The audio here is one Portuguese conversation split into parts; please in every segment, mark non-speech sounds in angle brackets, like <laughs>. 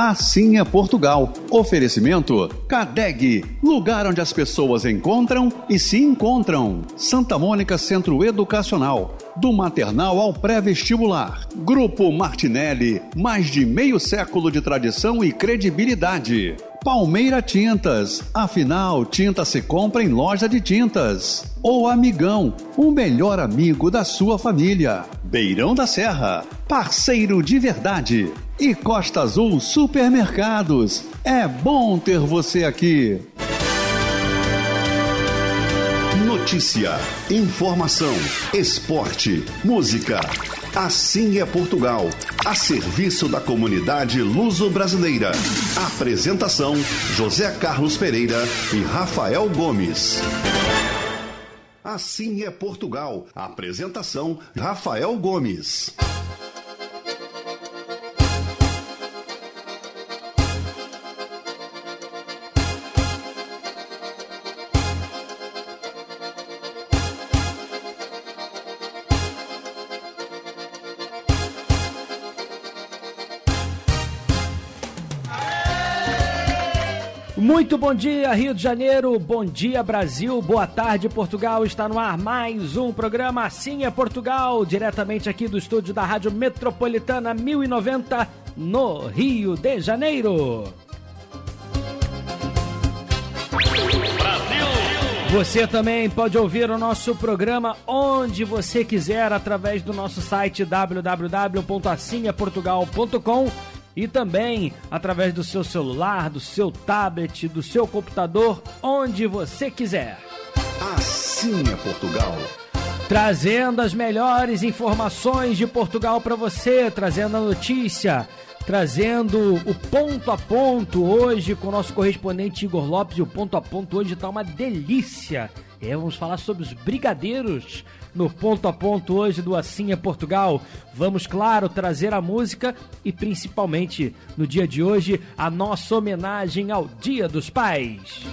Assim é Portugal. Oferecimento Cadeg, lugar onde as pessoas encontram e se encontram. Santa Mônica Centro Educacional, do maternal ao pré-vestibular. Grupo Martinelli, mais de meio século de tradição e credibilidade. Palmeira Tintas, afinal, tinta se compra em loja de tintas. O Amigão, o melhor amigo da sua família. Beirão da Serra, parceiro de verdade. E Costa Azul Supermercados, é bom ter você aqui. Notícia, informação, esporte, música. Assim é Portugal, a serviço da comunidade luso-brasileira. Apresentação: José Carlos Pereira e Rafael Gomes. Assim é Portugal. Apresentação: Rafael Gomes. Muito bom dia, Rio de Janeiro, bom dia, Brasil, boa tarde, Portugal. Está no ar mais um programa Assim é Portugal, diretamente aqui do estúdio da Rádio Metropolitana 1090, no Rio de Janeiro. Você também pode ouvir o nosso programa onde você quiser através do nosso site www.assimeportugal.com e também através do seu celular, do seu tablet, do seu computador, onde você quiser. Assim é Portugal. Trazendo as melhores informações de Portugal para você, trazendo a notícia, trazendo o ponto a ponto hoje com o nosso correspondente Igor Lopes. E o ponto a ponto hoje está uma delícia. É, vamos falar sobre os brigadeiros no ponto a ponto hoje do Assim é Portugal. Vamos, claro, trazer a música e principalmente no dia de hoje a nossa homenagem ao Dia dos Pais.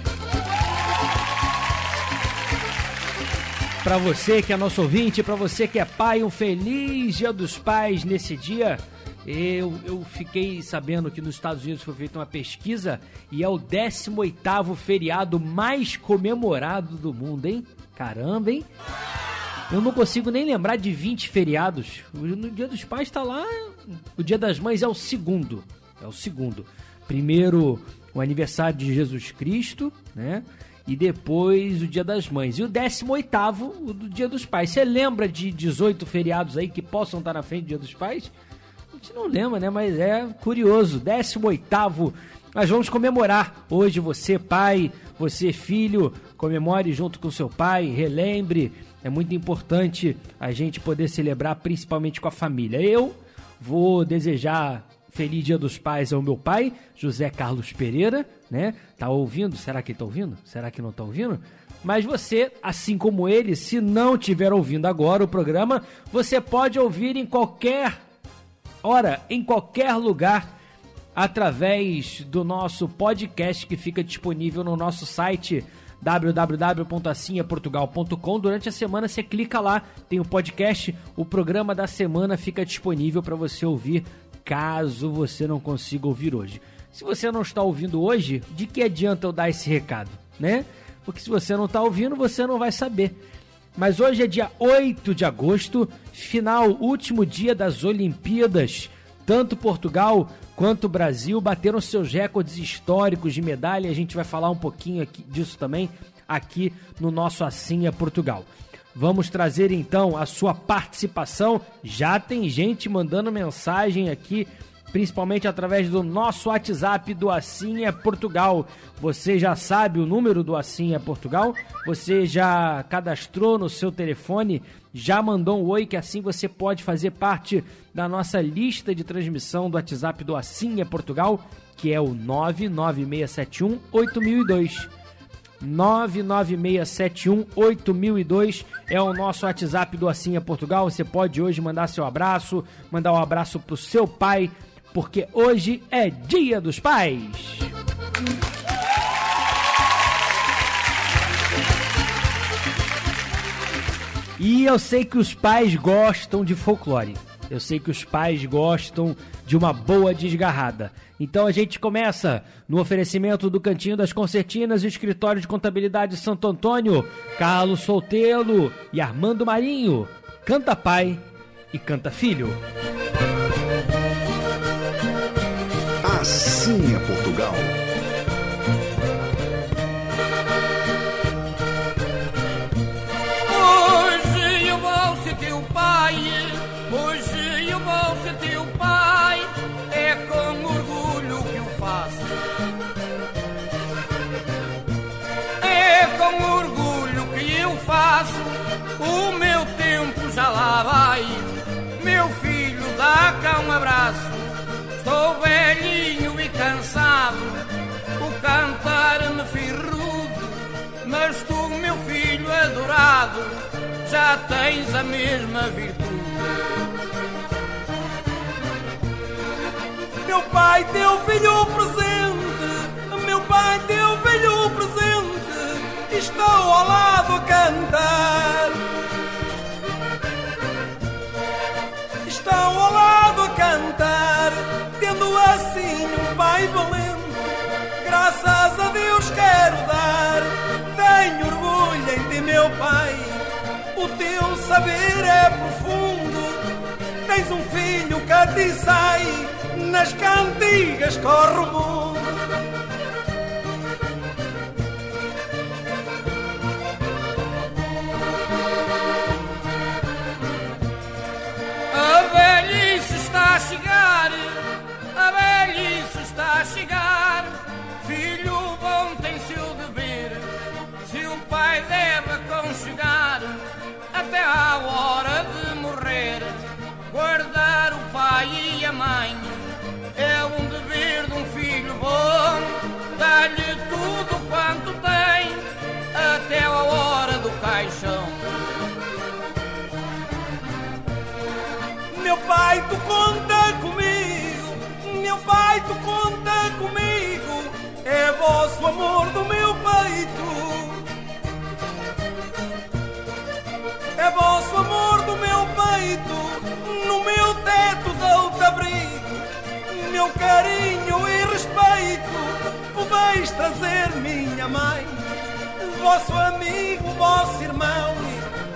Para você que é nosso ouvinte, para você que é pai, um feliz Dia dos Pais nesse dia. Eu, eu fiquei sabendo que nos Estados Unidos foi feita uma pesquisa e é o 18º feriado mais comemorado do mundo, hein? Caramba, hein? Eu não consigo nem lembrar de 20 feriados. No Dia dos Pais tá lá. O Dia das Mães é o segundo. É o segundo. Primeiro, o aniversário de Jesus Cristo, né? E depois o Dia das Mães. E o 18 o do Dia dos Pais. Você lembra de 18 feriados aí que possam estar na frente do Dia dos Pais? A gente não lembra, né? Mas é curioso. 18 nós vamos comemorar hoje você, pai, você, filho, comemore junto com seu pai, relembre é muito importante a gente poder celebrar principalmente com a família. Eu vou desejar feliz Dia dos Pais ao meu pai, José Carlos Pereira, né? Tá ouvindo? Será que tá ouvindo? Será que não tá ouvindo? Mas você, assim como ele, se não estiver ouvindo agora o programa, você pode ouvir em qualquer hora, em qualquer lugar, através do nosso podcast que fica disponível no nosso site www.assinhaportugal.com. Durante a semana você clica lá, tem o podcast, o programa da semana fica disponível para você ouvir caso você não consiga ouvir hoje. Se você não está ouvindo hoje, de que adianta eu dar esse recado, né? Porque se você não está ouvindo, você não vai saber. Mas hoje é dia 8 de agosto, final, último dia das Olimpíadas. Tanto Portugal quanto o Brasil bateram seus recordes históricos de medalha. A gente vai falar um pouquinho aqui, disso também aqui no nosso Assim é Portugal. Vamos trazer então a sua participação. Já tem gente mandando mensagem aqui principalmente através do nosso WhatsApp do Assim é Portugal. Você já sabe o número do Assim é Portugal? Você já cadastrou no seu telefone? Já mandou um oi que assim você pode fazer parte da nossa lista de transmissão do WhatsApp do Assim é Portugal, que é o 99671 8002. 996718002 é o nosso WhatsApp do é Portugal. Você pode hoje mandar seu abraço, mandar um abraço pro seu pai, porque hoje é Dia dos Pais. E eu sei que os pais gostam de folclore. Eu sei que os pais gostam de uma boa desgarrada. Então a gente começa no oferecimento do Cantinho das Concertinas e Escritório de Contabilidade Santo Antônio, Carlos Soltelo e Armando Marinho. Canta pai e canta filho. Portugal. Hoje eu vou ser teu pai, hoje eu vou ser teu pai, é com orgulho que eu faço. É com orgulho que eu faço, o meu tempo já lá vai. Meu filho, dá cá um abraço, mas tu, meu filho adorado, já tens a mesma virtude. Meu pai teu filho presente, meu pai teu filho presente, estou ao lado a cantar. Estou ao lado a cantar, tendo assim um pai valente, graças a Deus quero dar. Tenho orgulho em ti, meu pai, o teu saber é profundo. Tens um filho que ti sai, nas cantigas corre o mundo. Guardar o pai e a mãe é um dever de um filho bom. Dá-lhe tudo quanto tem, até a hora do caixão. Meu pai, tu conta comigo, meu pai, tu conta comigo, é vosso amor do meu peito. É vosso amor do meu peito, meu carinho e respeito, podeis trazer minha mãe, vosso amigo, vosso irmão,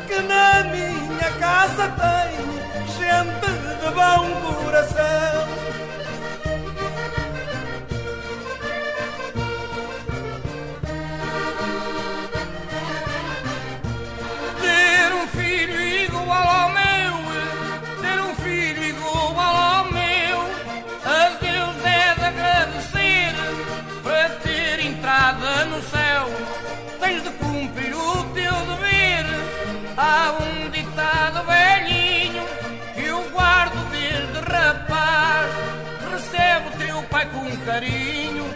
que na minha casa tem gente de bom coração. Pai com carinho,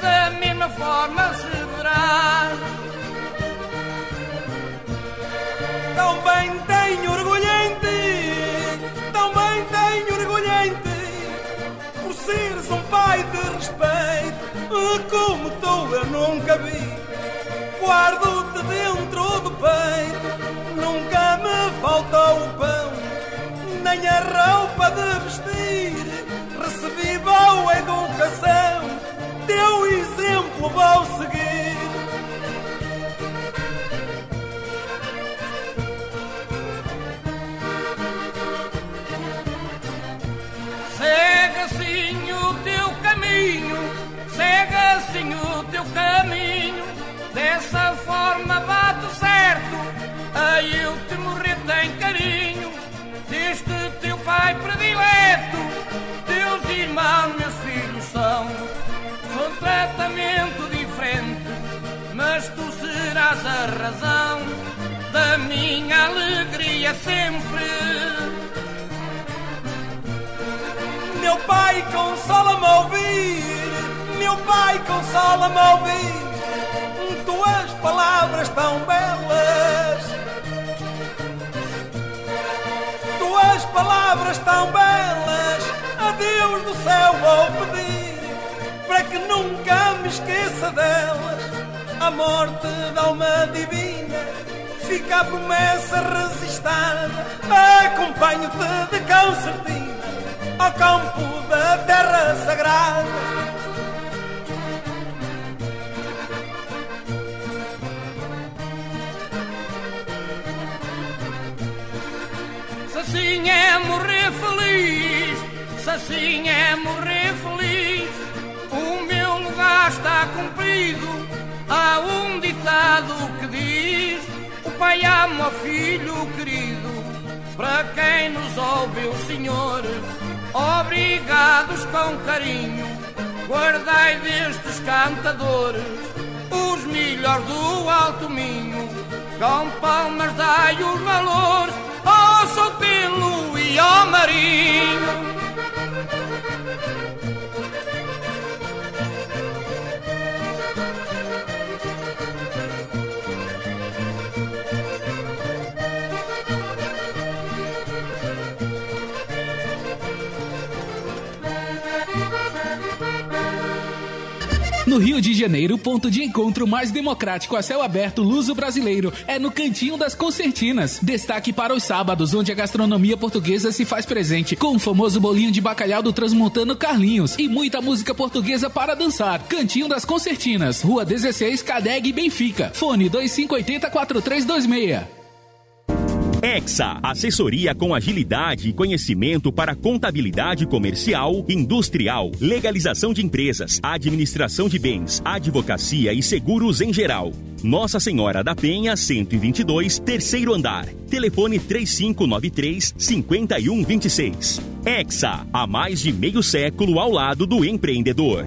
da mesma forma se verá. Também tenho orgulho em ti, também tenho orgulho em ti, por seres um pai de respeito, como tu eu nunca vi. Guardo-te dentro do peito, nunca me faltou o pão, nem a roupa de vestir. Educação, teu exemplo vou serás a razão da minha alegria sempre. Meu pai consola-me a ouvir, meu pai consola-me a ouvir, tuas palavras tão belas, tuas palavras tão belas, a Deus do céu vou pedir, para que nunca me esqueça delas, a morte da alma divina, fica a promessa resistada, acompanho-te de concertina ao campo da terra sagrada. Se assim é morrer feliz, se assim é morrer feliz, o meu lugar está cumprido. Há um ditado que diz: O pai ama o filho querido. Para quem nos ouve, o Senhor, obrigados com carinho, guardai destes cantadores os melhores do alto minho. Com palmas dai os valores ao Sotelo e ao Marinho. No Rio de Janeiro, o ponto de encontro mais democrático a céu aberto luso-brasileiro é no Cantinho das Concertinas. Destaque para os sábados, onde a gastronomia portuguesa se faz presente, com o famoso bolinho de bacalhau do transmontano Carlinhos e muita música portuguesa para dançar. Cantinho das Concertinas, Rua 16, Cadeg, Benfica. Fone 2580 4326. Exa, assessoria com agilidade e conhecimento para contabilidade comercial, industrial, legalização de empresas, administração de bens, advocacia e seguros em geral. Nossa Senhora da Penha, 122, terceiro andar. Telefone 3593 5126. Exa, há mais de meio século ao lado do empreendedor.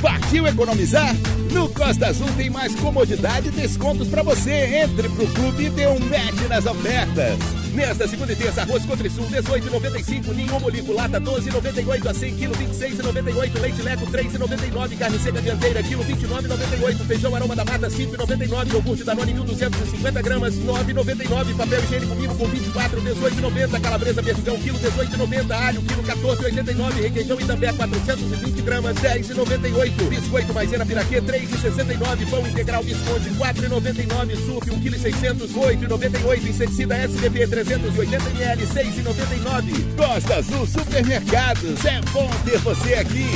Partiu economizar? No Costa Azul tem mais comodidade e descontos para você. Entre pro clube e dê um match nas ofertas. Nesta segunda e terça, arroz Cotrisul 18,95, ninho molico lata 12,98 a 100 kg 26,98, leite leco 3,99, carne seca dianteira quilo 29,98, feijão aroma da mata 5,99, iogurte Danone 1.250 gramas 9,99, papel higiênico mimo com 24 18,90, calabresa vergão quilo 18,90, alho quilo 14,89, requeijão Itambé 420 gramas 10,98, biscoito maisena piraquê 3,69, pão integral Visconde 4,99, suco 1 kg 600 8,98, inseticida SBP 380ml 6,99. Costa Azul Supermercados, é bom ter você aqui.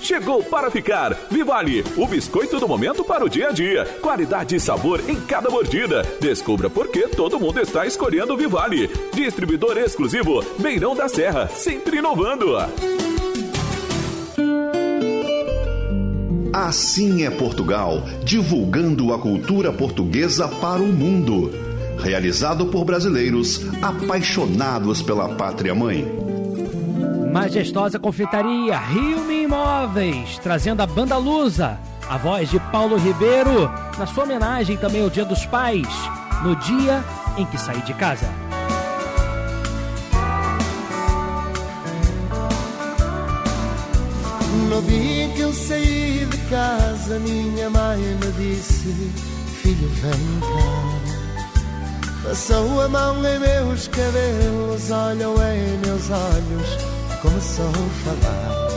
Chegou para ficar. Vivale, o biscoito do momento para o dia a dia. Qualidade e sabor em cada mordida. Descubra por que todo mundo está escolhendo Vivale. Distribuidor exclusivo, Beirão da Serra, sempre inovando. Assim é Portugal, divulgando a cultura portuguesa para o mundo. Realizado por brasileiros apaixonados pela pátria mãe. Majestosa Confeitaria Rio Imóveis, trazendo a banda Lusa, a voz de Paulo Ribeiro, na sua homenagem também ao Dia dos Pais, no dia em que saí de casa. No dia em que eu saí de casa, minha mãe me disse: Filho, vem cá. Passou a mão em meus cabelos, olhou em meus olhos, começou a falar.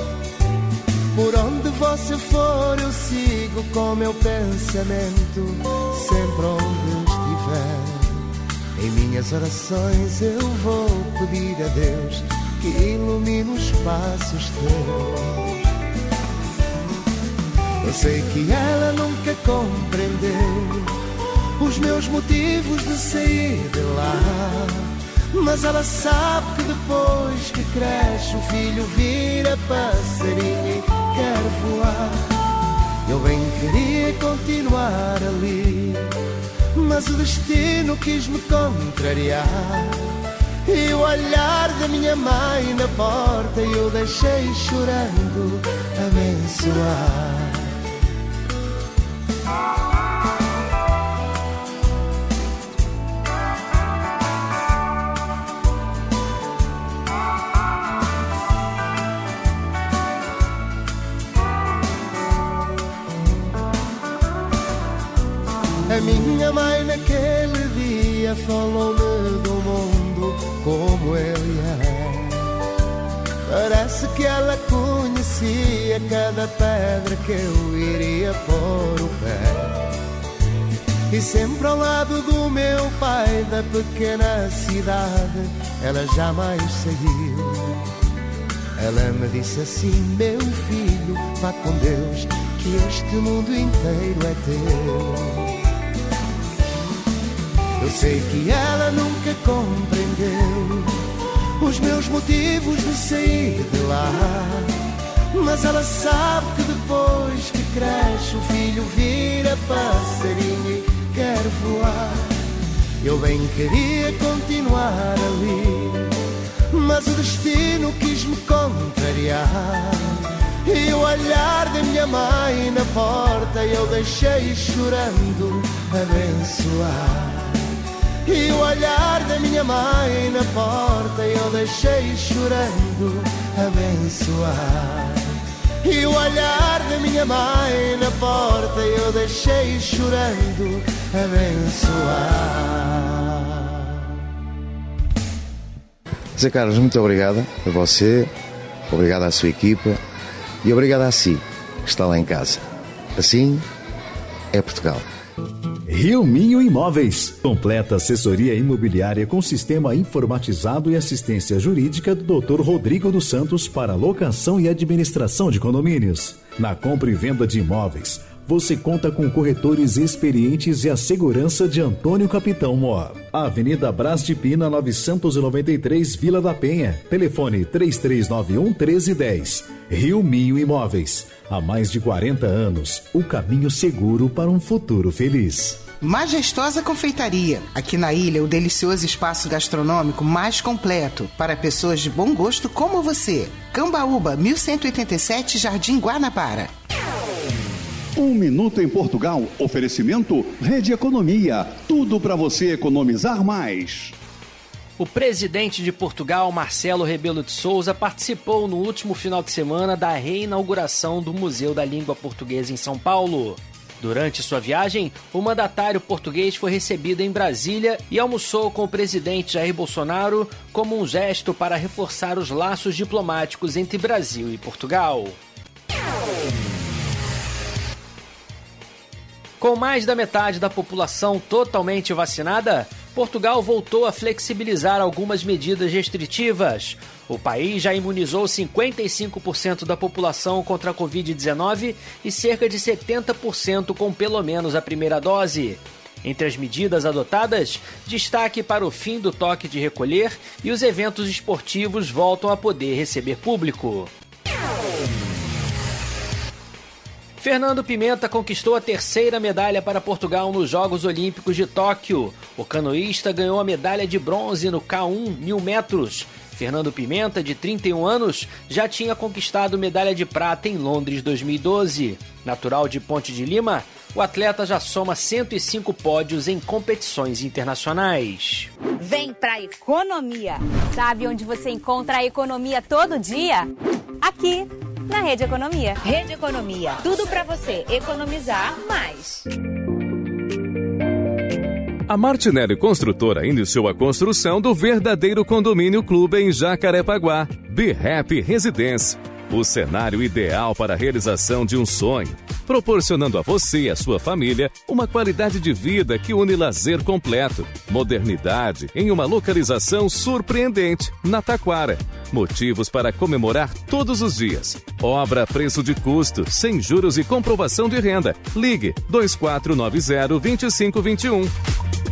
Por onde você for, eu sigo com meu pensamento, sempre onde estiver. Em minhas orações eu vou pedir a Deus que ilumine os passos teus. Eu sei que ela nunca compreendeu os meus motivos de sair de lá. Mas ela sabe que depois que cresce o filho vira passarinho e quer voar. Eu bem queria continuar ali, mas o destino quis me contrariar. E o olhar da minha mãe na porta eu deixei chorando abençoar. Dia falou-me do mundo como ele é. Parece que ela conhecia cada pedra que eu iria pôr o pé. E sempre ao lado do meu pai da pequena cidade, ela jamais saiu. Ela me disse assim: Meu filho, vá com Deus, que este mundo inteiro é teu. Eu sei que ela nunca compreendeu os meus motivos de sair de lá. Mas ela sabe que depois que cresce o filho vira passarinho e quer voar. Eu bem queria continuar ali, mas o destino quis me contrariar. E o olhar da minha mãe na porta eu deixei chorando abençoar. E o olhar da minha mãe na porta eu deixei chorando abençoar. E o olhar da minha mãe na porta eu deixei chorando abençoar. Zé Carlos, muito obrigado a você, obrigado à sua equipa e obrigado a si, que está lá em casa. Assim é Portugal. Rio Minho Imóveis. Completa assessoria imobiliária com sistema informatizado e assistência jurídica do Dr. Rodrigo dos Santos para locação e administração de condomínios. Na compra e venda de imóveis, você conta com corretores experientes e a segurança de Antônio Capitão Mor. Avenida Brás de Pina, 993, Vila da Penha. Telefone 3391 1310. Rio Minho Imóveis. Há mais de 40 anos, o caminho seguro para um futuro feliz. Majestosa Confeitaria. Aqui na ilha, o delicioso espaço gastronômico mais completo para pessoas de bom gosto como você. Cambaúba, 1187, Jardim Guanabara. Um minuto em Portugal. Oferecimento Rede Economia. Tudo para você economizar mais. O presidente de Portugal, Marcelo Rebelo de Souza, participou no último final de semana da reinauguração do Museu da Língua Portuguesa em São Paulo. Durante sua viagem, o mandatário português foi recebido em Brasília e almoçou com o presidente Jair Bolsonaro como um gesto para reforçar os laços diplomáticos entre Brasil e Portugal. Com mais da metade da população totalmente vacinada, Portugal voltou a flexibilizar algumas medidas restritivas. O país já imunizou 55% da população contra a Covid-19 e cerca de 70% com pelo menos a primeira dose. Entre as medidas adotadas, destaque para o fim do toque de recolher e os eventos esportivos voltam a poder receber público. Fernando Pimenta conquistou a terceira medalha para Portugal nos Jogos Olímpicos de Tóquio. O canoísta ganhou a medalha de bronze no K1 mil metros. Fernando Pimenta, de 31 anos, já tinha conquistado medalha de prata em Londres 2012. Natural de Ponte de Lima, o atleta já soma 105 pódios em competições internacionais. Vem pra economia! Sabe onde você encontra a economia todo dia? Aqui na Rede Economia. Rede Economia, tudo para você economizar mais. A Martinelli Construtora iniciou a construção do verdadeiro condomínio clube em Jacarepaguá, Be Happy Residence. O cenário ideal para a realização de um sonho, proporcionando a você e a sua família uma qualidade de vida que une lazer completo, modernidade em uma localização surpreendente, na Taquara. Motivos para comemorar todos os dias. Obra a preço de custo, sem juros e comprovação de renda. Ligue 2490 2521.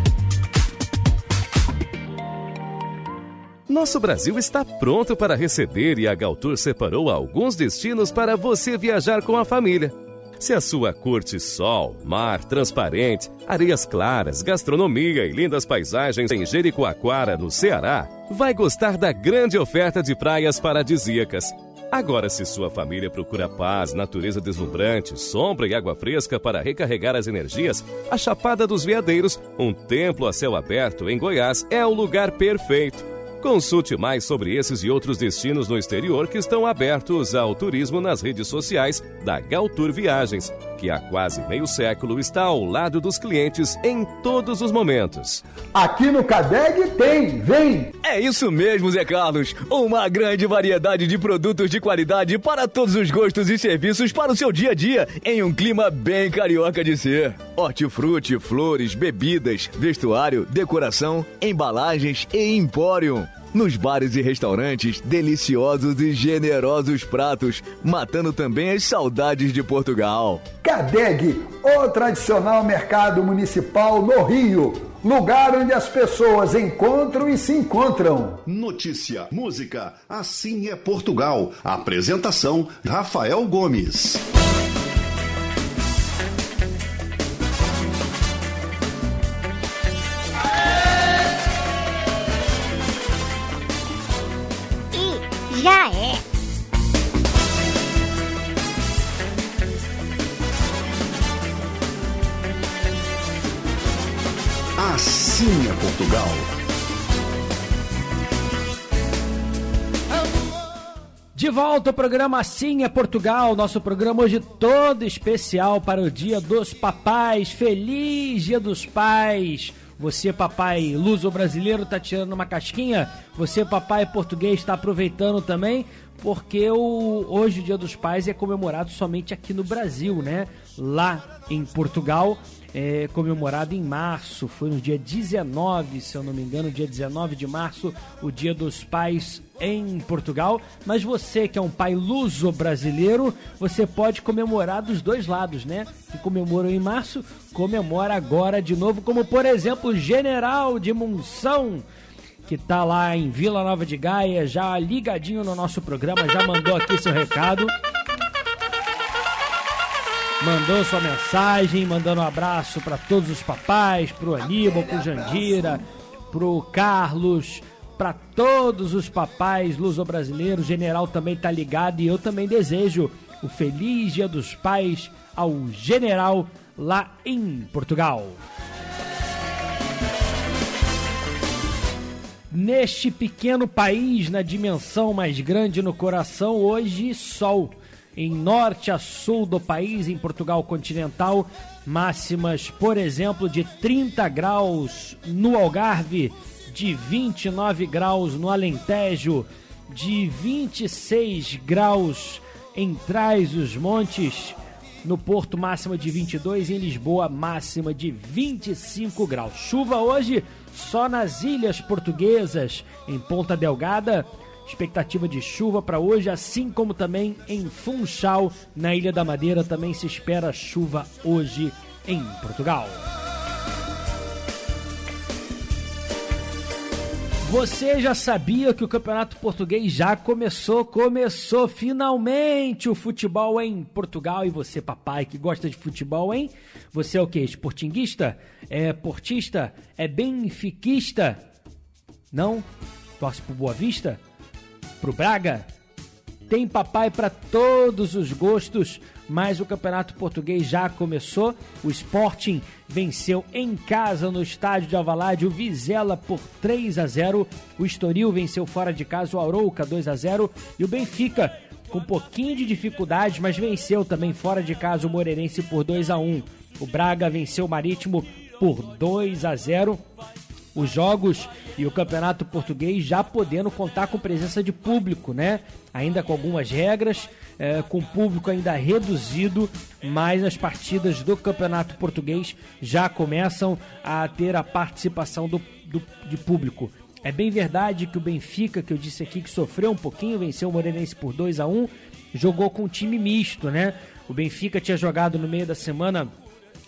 Nosso Brasil está pronto para receber e a Galtour separou alguns destinos para você viajar com a família. Se a sua curte sol, mar transparente, areias claras, gastronomia e lindas paisagens em Jericoacoara, no Ceará, vai gostar da grande oferta de praias paradisíacas. Agora, se sua família procura paz, natureza deslumbrante, sombra e água fresca para recarregar as energias, a Chapada dos Veadeiros, um templo a céu aberto em Goiás, é o lugar perfeito. Consulte mais sobre esses e outros destinos no exterior que estão abertos ao turismo nas redes sociais da Galtour Viagens. Que há quase meio século está ao lado dos clientes em todos os momentos. Aqui no Cadeg tem, vem! É isso mesmo, Zé Carlos. Uma grande variedade de produtos de qualidade para todos os gostos e serviços para o seu dia a dia, em um clima bem carioca de ser. Hortifruti, flores, bebidas, vestuário, decoração, embalagens e empório. Nos bares e restaurantes, deliciosos e generosos pratos, matando também as saudades de Portugal. Cadeg, o tradicional mercado municipal no Rio. Lugar onde as pessoas encontram e se encontram. Notícia, música, assim é Portugal. Apresentação: Rafael Gomes. Assim é Portugal. De volta ao programa Assim é Portugal, nosso programa hoje todo especial para o Dia dos Papais. Feliz Dia dos Pais! Você, papai luso-brasileiro, tá tirando uma casquinha? Você, papai português, está aproveitando também? Porque o, hoje o Dia dos Pais é comemorado somente aqui no Brasil, né? Lá em Portugal é comemorado em março, foi no dia 19, se eu não me engano, dia 19 de março, o Dia dos Pais em Portugal. Mas você que é um pai luso brasileiro, você pode comemorar dos dois lados, né? Que comemorou em março, comemora agora de novo, como por exemplo, o General de Munção que tá lá em Vila Nova de Gaia, já ligadinho no nosso programa, já mandou aqui seu recado mandou sua mensagem, mandando um abraço para todos os papais, pro Aníbal, pro Jandira, pro Carlos, para todos os papais luso-brasileiros. General também tá ligado e eu também desejo o feliz Dia dos Pais ao general lá em Portugal. Neste pequeno país, na dimensão mais grande no coração, hoje sol em norte a sul do país, em Portugal continental, máximas, por exemplo, de 30 graus no Algarve, de 29 graus no Alentejo, de 26 graus em Trás os Montes, no Porto máxima de 22 em Lisboa máxima de 25 graus. Chuva hoje só nas ilhas portuguesas, em Ponta Delgada, Expectativa de chuva para hoje, assim como também em Funchal, na Ilha da Madeira, também se espera chuva hoje em Portugal. Você já sabia que o Campeonato Português já começou? Começou finalmente o futebol em Portugal. E você, papai, que gosta de futebol, hein? Você é o que? Esportinguista? É portista? É benfiquista? Não? Torce pro Boa Vista? Pro Braga. Tem papai para todos os gostos, mas o Campeonato Português já começou. O Sporting venceu em casa no estádio de Alvalade o Vizela por 3 a 0. O Estoril venceu fora de casa o Arouca 2 a 0 e o Benfica com um pouquinho de dificuldade, mas venceu também fora de casa o Moreirense por 2 a 1. O Braga venceu o Marítimo por 2 a 0 os jogos e o Campeonato Português já podendo contar com presença de público, né? Ainda com algumas regras, é, com público ainda reduzido, mas as partidas do Campeonato Português já começam a ter a participação do, do de público. É bem verdade que o Benfica, que eu disse aqui que sofreu um pouquinho, venceu o Moreirense por 2 a 1 jogou com um time misto, né? O Benfica tinha jogado no meio da semana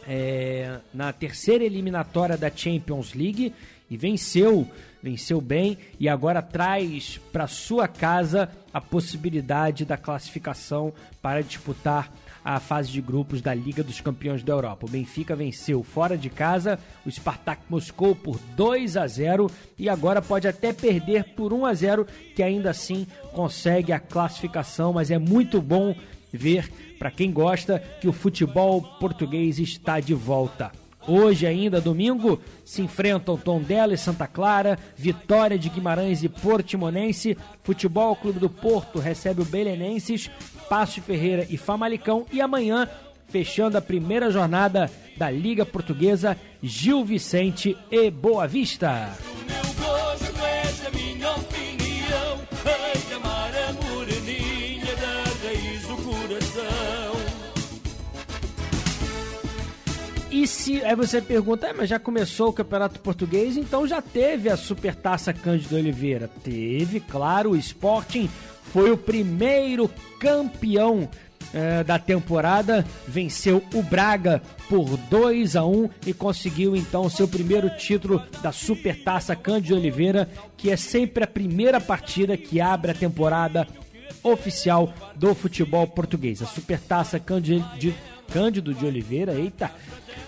é, na terceira eliminatória da Champions League e venceu, venceu bem e agora traz para sua casa a possibilidade da classificação para disputar a fase de grupos da Liga dos Campeões da Europa. O Benfica venceu fora de casa o Spartak Moscou por 2 a 0 e agora pode até perder por 1 a 0, que ainda assim consegue a classificação, mas é muito bom ver para quem gosta que o futebol português está de volta. Hoje ainda, domingo, se enfrentam Tondela e Santa Clara, Vitória de Guimarães e Portimonense, Futebol Clube do Porto recebe o Belenenses, Passo Ferreira e Famalicão e amanhã fechando a primeira jornada da Liga Portuguesa, Gil Vicente e Boa Vista. E se aí você pergunta, "É, mas já começou o Campeonato Português, então já teve a Supertaça Cândido Oliveira? Teve, claro, o Sporting foi o primeiro campeão eh, da temporada, venceu o Braga por 2 a 1 e conseguiu então seu primeiro título da Supertaça Cândido Oliveira, que é sempre a primeira partida que abre a temporada oficial do futebol português. A Supertaça Cândido Cândido de Oliveira, eita,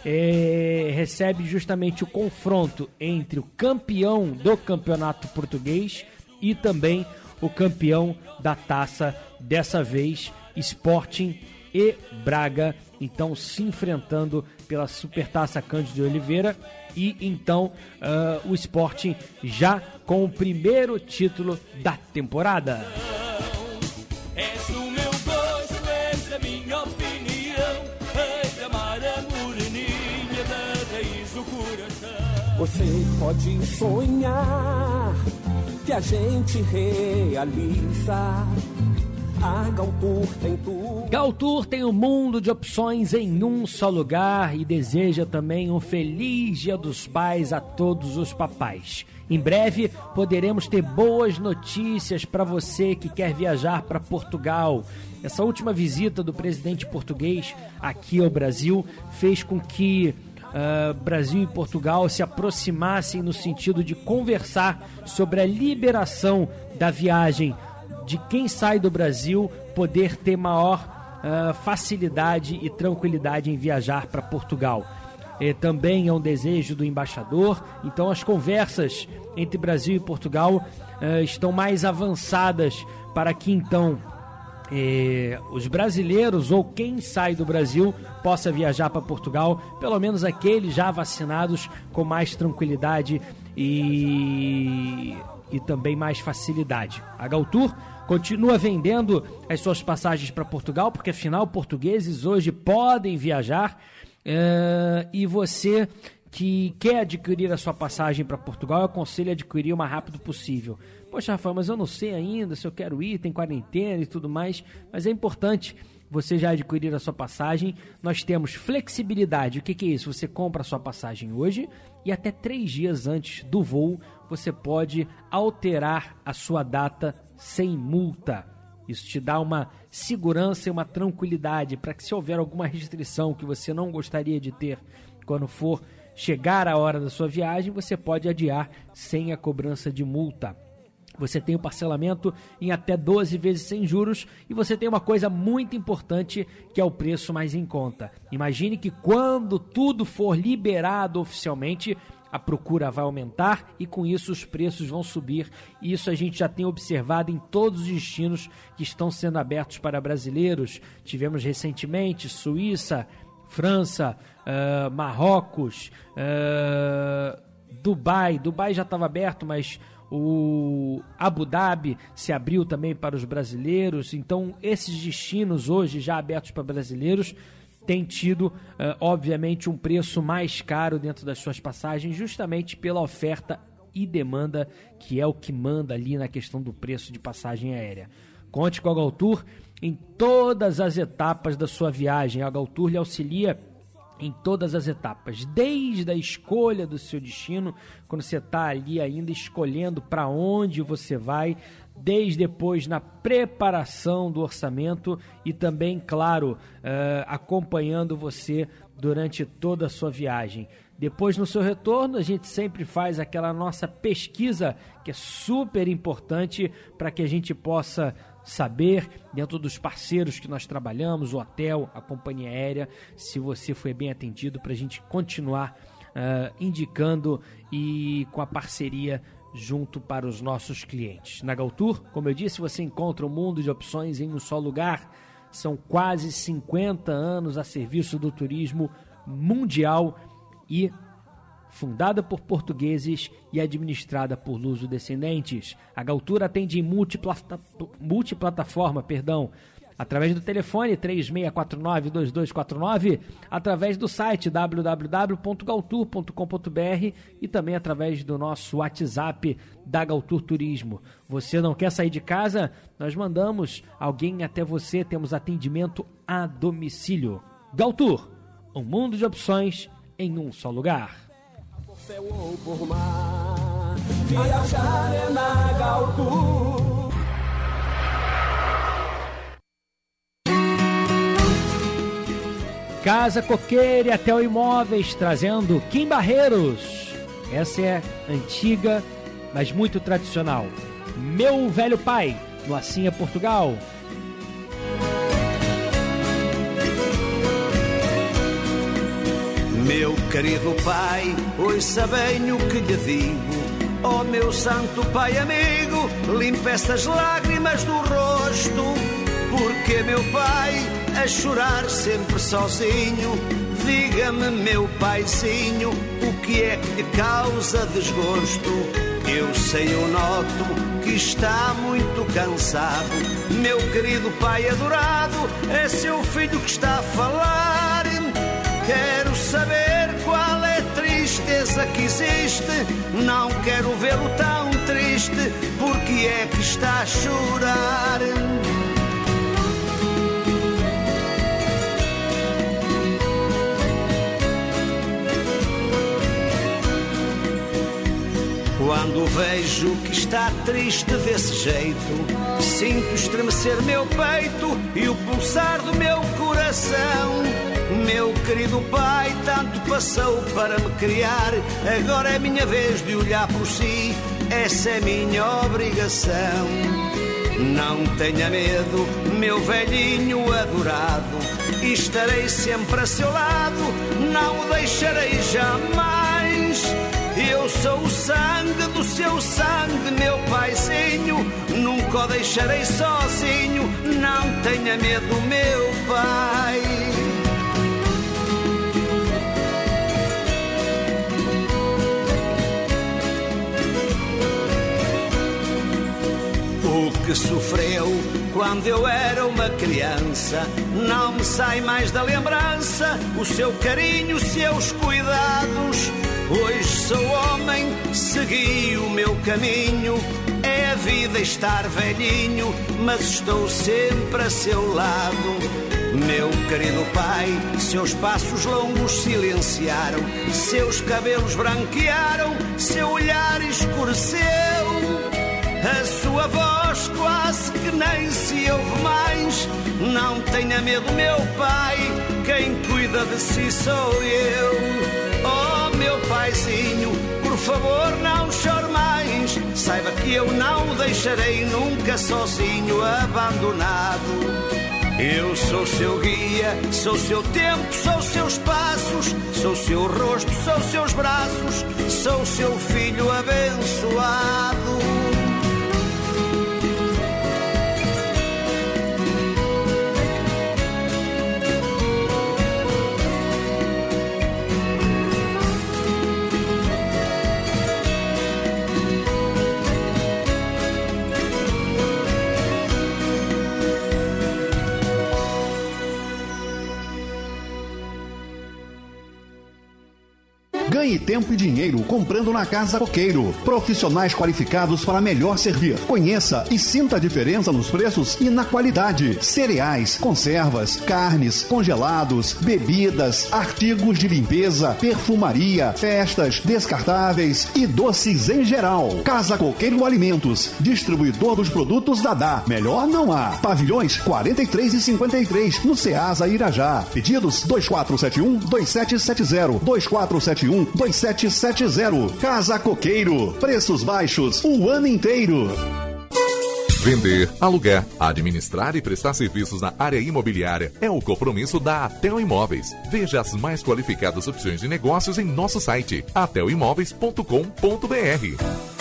é, recebe justamente o confronto entre o campeão do campeonato português e também o campeão da taça, dessa vez Sporting e Braga, então se enfrentando pela Supertaça Cândido de Oliveira e então ah, o Sporting já com o primeiro título da temporada. És Você pode sonhar que a gente realiza. A Galtour tem tudo. Galtour tem um mundo de opções em um só lugar e deseja também um feliz Dia dos Pais a todos os papais. Em breve poderemos ter boas notícias para você que quer viajar para Portugal. Essa última visita do presidente português aqui ao Brasil fez com que ah, Brasil e Portugal se aproximassem no sentido de conversar sobre a liberação da viagem de quem sai do Brasil poder ter maior ah, facilidade e tranquilidade em viajar para Portugal. Eh, também é um desejo do embaixador, então as conversas entre Brasil e Portugal ah, estão mais avançadas para que então eh, os brasileiros ou quem sai do Brasil possa viajar para Portugal, pelo menos aqueles já vacinados com mais tranquilidade e, e também mais facilidade. A Galtour continua vendendo as suas passagens para Portugal, porque afinal portugueses hoje podem viajar eh, e você que quer adquirir a sua passagem para Portugal, eu aconselho a adquirir o mais rápido possível. Poxa, Rafael, mas eu não sei ainda se eu quero ir, tem quarentena e tudo mais, mas é importante você já adquirir a sua passagem. Nós temos flexibilidade. O que, que é isso? Você compra a sua passagem hoje e até três dias antes do voo você pode alterar a sua data sem multa. Isso te dá uma segurança e uma tranquilidade para que se houver alguma restrição que você não gostaria de ter quando for chegar a hora da sua viagem, você pode adiar sem a cobrança de multa. Você tem o parcelamento em até 12 vezes sem juros e você tem uma coisa muito importante que é o preço mais em conta. Imagine que quando tudo for liberado oficialmente, a procura vai aumentar e com isso os preços vão subir. Isso a gente já tem observado em todos os destinos que estão sendo abertos para brasileiros. Tivemos recentemente Suíça, França, ah, Marrocos, ah, Dubai. Dubai já estava aberto, mas o Abu Dhabi se abriu também para os brasileiros. Então, esses destinos hoje já abertos para brasileiros têm tido, eh, obviamente, um preço mais caro dentro das suas passagens, justamente pela oferta e demanda, que é o que manda ali na questão do preço de passagem aérea. Conte com a Galtour em todas as etapas da sua viagem. A Galtour lhe auxilia em todas as etapas, desde a escolha do seu destino, quando você está ali ainda escolhendo para onde você vai, desde depois na preparação do orçamento e também, claro, eh, acompanhando você durante toda a sua viagem. Depois, no seu retorno, a gente sempre faz aquela nossa pesquisa que é super importante para que a gente possa saber, dentro dos parceiros que nós trabalhamos, o hotel, a companhia aérea, se você foi bem atendido, para a gente continuar ah, indicando e com a parceria junto para os nossos clientes. Na Galtour, como eu disse, você encontra um mundo de opções em um só lugar. São quase 50 anos a serviço do turismo mundial e fundada por portugueses e administrada por luso-descendentes. A Galtura atende em multiplata- multiplataforma, perdão, através do telefone 3649-2249, através do site www.galtour.com.br e também através do nosso WhatsApp da Galtour Turismo. Você não quer sair de casa? Nós mandamos alguém até você, temos atendimento a domicílio. Galtour, um mundo de opções em um só lugar. Céu ou por mar, viajar é. Casa Coqueira e Atel Imóveis trazendo Kim Barreiros. Essa é antiga, mas muito tradicional. Meu Velho Pai, no Assinha, Portugal. Meu querido pai, ouça bem o que lhe digo. Oh meu santo pai amigo, limpe estas lágrimas do rosto. Porque meu pai, a chorar sempre sozinho, diga-me, meu paizinho, o que é que lhe causa desgosto? Eu sei, eu noto que está muito cansado. Meu querido pai adorado, é seu filho que está a falar. Quero saber qual é a tristeza que existe. Não quero vê-lo tão triste, porque é que está a chorar. Quando vejo que está triste desse jeito, sinto estremecer meu peito e o pulsar do meu coração. Meu querido pai, tanto passou para me criar, agora é minha vez de olhar por si, essa é minha obrigação. Não tenha medo, meu velhinho adorado, estarei sempre a seu lado, não o deixarei jamais. Eu sou o sangue do seu sangue, meu paizinho. Nunca o deixarei sozinho. Não tenha medo, meu pai. Que sofreu quando eu era uma criança não me sai mais da lembrança. O seu carinho, os seus cuidados. Hoje sou homem, segui o meu caminho. É a vida estar velhinho, mas estou sempre a seu lado. Meu querido pai, seus passos longos silenciaram, seus cabelos branquearam, seu olhar escureceu. A sua voz quase que nem se ouve mais. Não tenha medo, meu pai, quem cuida de si sou eu. Oh, meu paizinho, por favor, não chore mais. Saiba que eu não o deixarei nunca sozinho, abandonado. Eu sou seu guia, sou seu tempo, sou seus passos, sou seu rosto, sou seus braços, sou seu filho abençoado. Ganhe tempo e dinheiro comprando na Casa Coqueiro. Profissionais qualificados para melhor servir. Conheça e sinta a diferença nos preços e na qualidade. Cereais, conservas, carnes, congelados, bebidas, artigos de limpeza, perfumaria, festas, descartáveis e doces em geral. Casa Coqueiro Alimentos, distribuidor dos produtos Dadá. Melhor não há. Pavilhões 43 e 53 no Ceasa Irajá. Pedidos 2471 2770 2471 2770. Casa Coqueiro. Preços baixos o ano inteiro. Vender, alugar, administrar e prestar serviços na área imobiliária é o compromisso da Atel Imóveis. Veja as mais qualificadas opções de negócios em nosso site atelimóveis.com.br.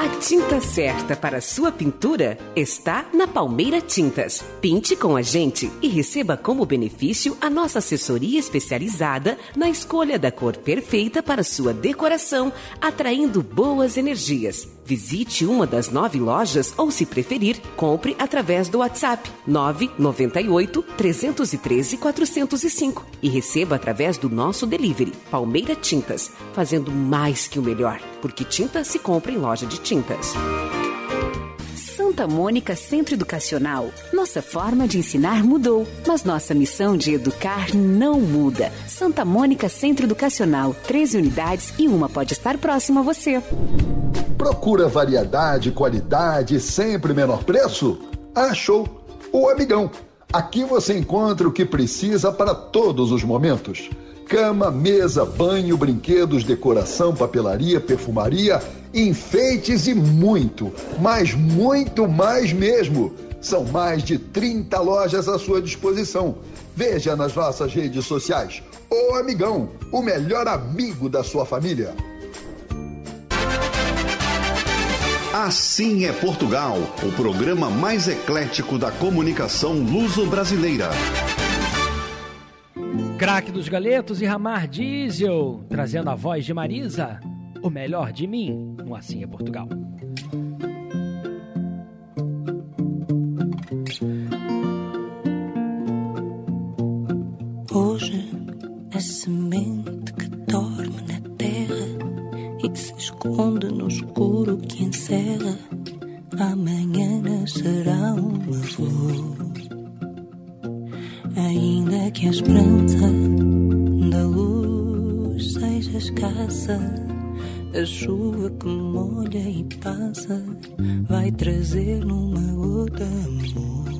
A tinta certa para sua pintura está na Palmeira Tintas. Pinte com a gente e receba como benefício a nossa assessoria especializada na escolha da cor perfeita para sua decoração, atraindo boas energias. Visite uma das nove lojas ou, se preferir, compre através do WhatsApp 998 313 405 e receba através do nosso delivery Palmeira Tintas, fazendo mais que o melhor, porque tinta se compra em loja de tintas. Santa Mônica Centro Educacional. Nossa forma de ensinar mudou, mas nossa missão de educar não muda. Santa Mônica Centro Educacional, 13 unidades e uma pode estar próxima a você. Procura variedade, qualidade sempre menor preço? Achou! O Amigão. Aqui você encontra o que precisa para todos os momentos. Cama, mesa, banho, brinquedos, decoração, papelaria, perfumaria, enfeites e muito, mas muito mais mesmo. São mais de 30 lojas à sua disposição. Veja nas nossas redes sociais. O Amigão, o melhor amigo da sua família. Assim é Portugal, o programa mais eclético da comunicação luso-brasileira. Craque dos Galetos e Ramar Diesel, trazendo a voz de Marisa, o melhor de mim, no Assim é Portugal. Hoje a semente que dorme na terra e se esconde no escuro escassa, a chuva que molha e passa vai trazer numa gota amor.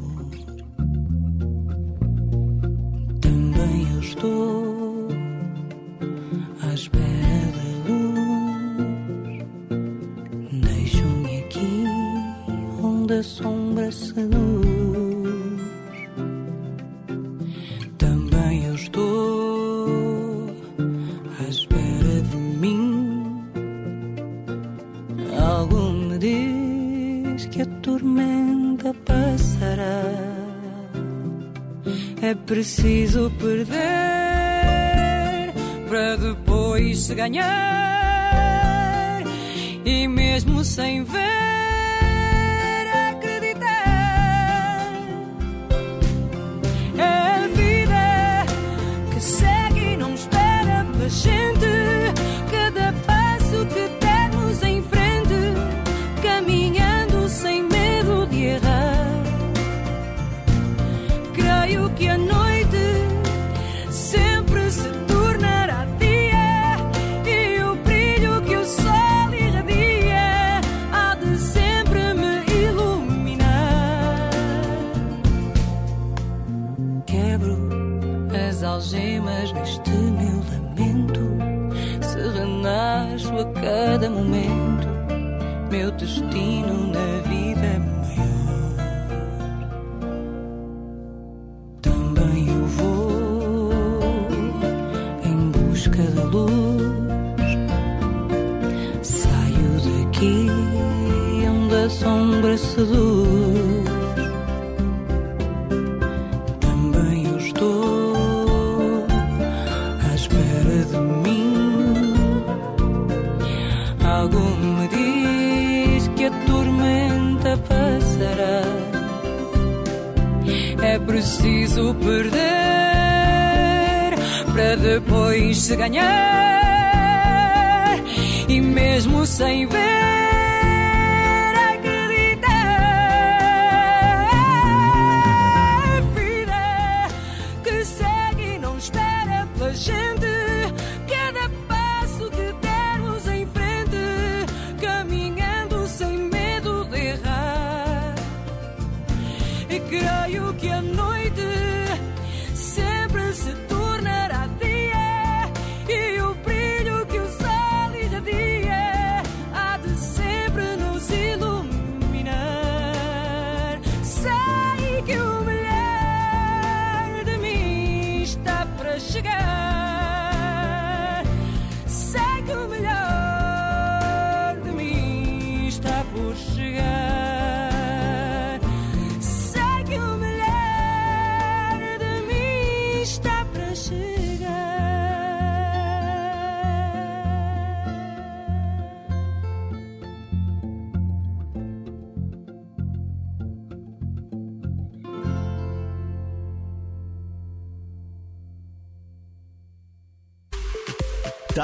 Depois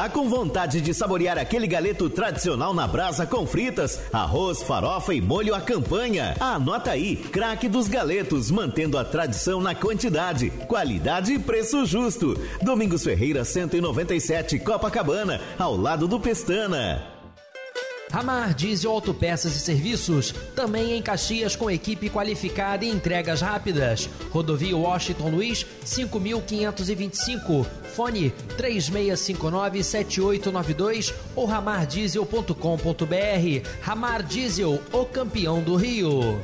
Tá com vontade de saborear aquele galeto tradicional na brasa com fritas, arroz, farofa e molho à campanha? Anota aí, craque dos galetos, mantendo a tradição na quantidade, qualidade e preço justo. Domingos Ferreira 197, Copacabana, ao lado do Pestana. Ramar Diesel Autopeças e Serviços, também em Caxias com equipe qualificada e entregas rápidas. Rodovia Washington Luiz, 5525. Fone 3659-7892 ou ramardiesel.com.br. Ramar Diesel, o campeão do Rio.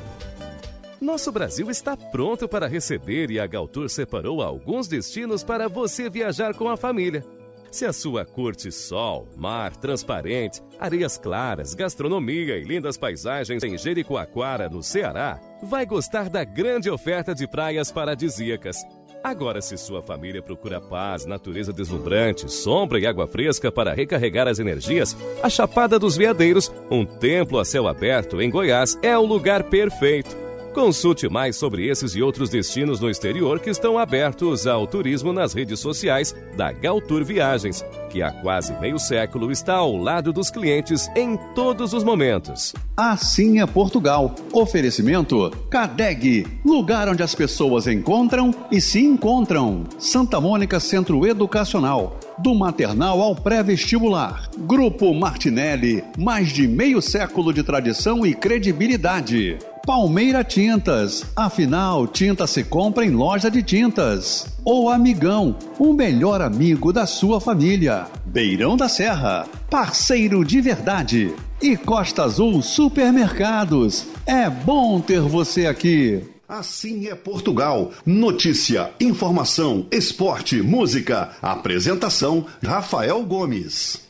Nosso Brasil está pronto para receber e a Galtour separou alguns destinos para você viajar com a família. Se a sua curte sol, mar transparente, areias claras, gastronomia e lindas paisagens em Jericoacoara, no Ceará, vai gostar da grande oferta de praias paradisíacas. Agora, se sua família procura paz, natureza deslumbrante, sombra e água fresca para recarregar as energias, a Chapada dos Veadeiros, um templo a céu aberto em Goiás, é o lugar perfeito. Consulte mais sobre esses e outros destinos no exterior que estão abertos ao turismo nas redes sociais da Galtour Viagens, que há quase meio século está ao lado dos clientes em todos os momentos. Assim é Portugal. Oferecimento Cadeg, lugar onde as pessoas encontram e se encontram. Santa Mônica Centro Educacional. Do maternal ao pré-vestibular. Grupo Martinelli, mais de meio século de tradição e credibilidade. Palmeira Tintas. Afinal, tinta se compra em loja de tintas. O Amigão, o melhor amigo da sua família. Beirão da Serra, parceiro de verdade. E Costa Azul Supermercados. É bom ter você aqui. Assim é Portugal. Notícia, informação, esporte, música. Apresentação: Rafael Gomes.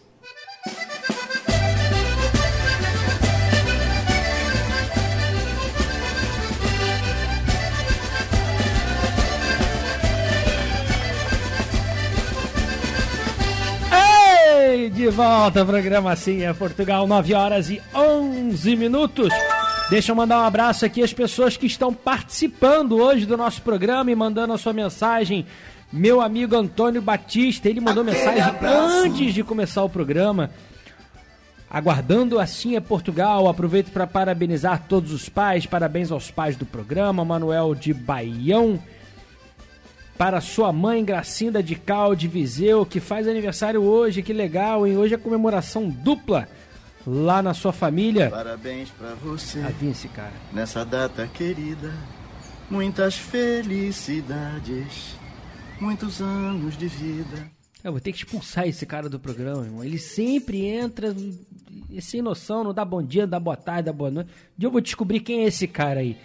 De volta ao programa Assim é Portugal, 9 horas e 11 minutos. Deixa eu mandar um abraço aqui às pessoas que estão participando hoje do nosso programa e mandando a sua mensagem. Meu amigo Antônio Batista, ele mandou Aquele mensagem abraço. antes de começar o programa. Aguardando Assim é Portugal. Aproveito para parabenizar todos os pais. Parabéns aos pais do programa. Manuel de Baião para sua mãe Gracinda de Cal de Viseu, que faz aniversário hoje. Que legal, hein? Hoje é comemoração dupla lá na sua família. Parabéns para você. Ah, esse cara. Nessa data querida, muitas felicidades, muitos anos de vida. Eu vou ter que expulsar esse cara do programa, irmão. Ele sempre entra sem noção, não dá bom dia, não dá boa tarde, dá boa noite. Um dia eu vou descobrir quem é esse cara aí.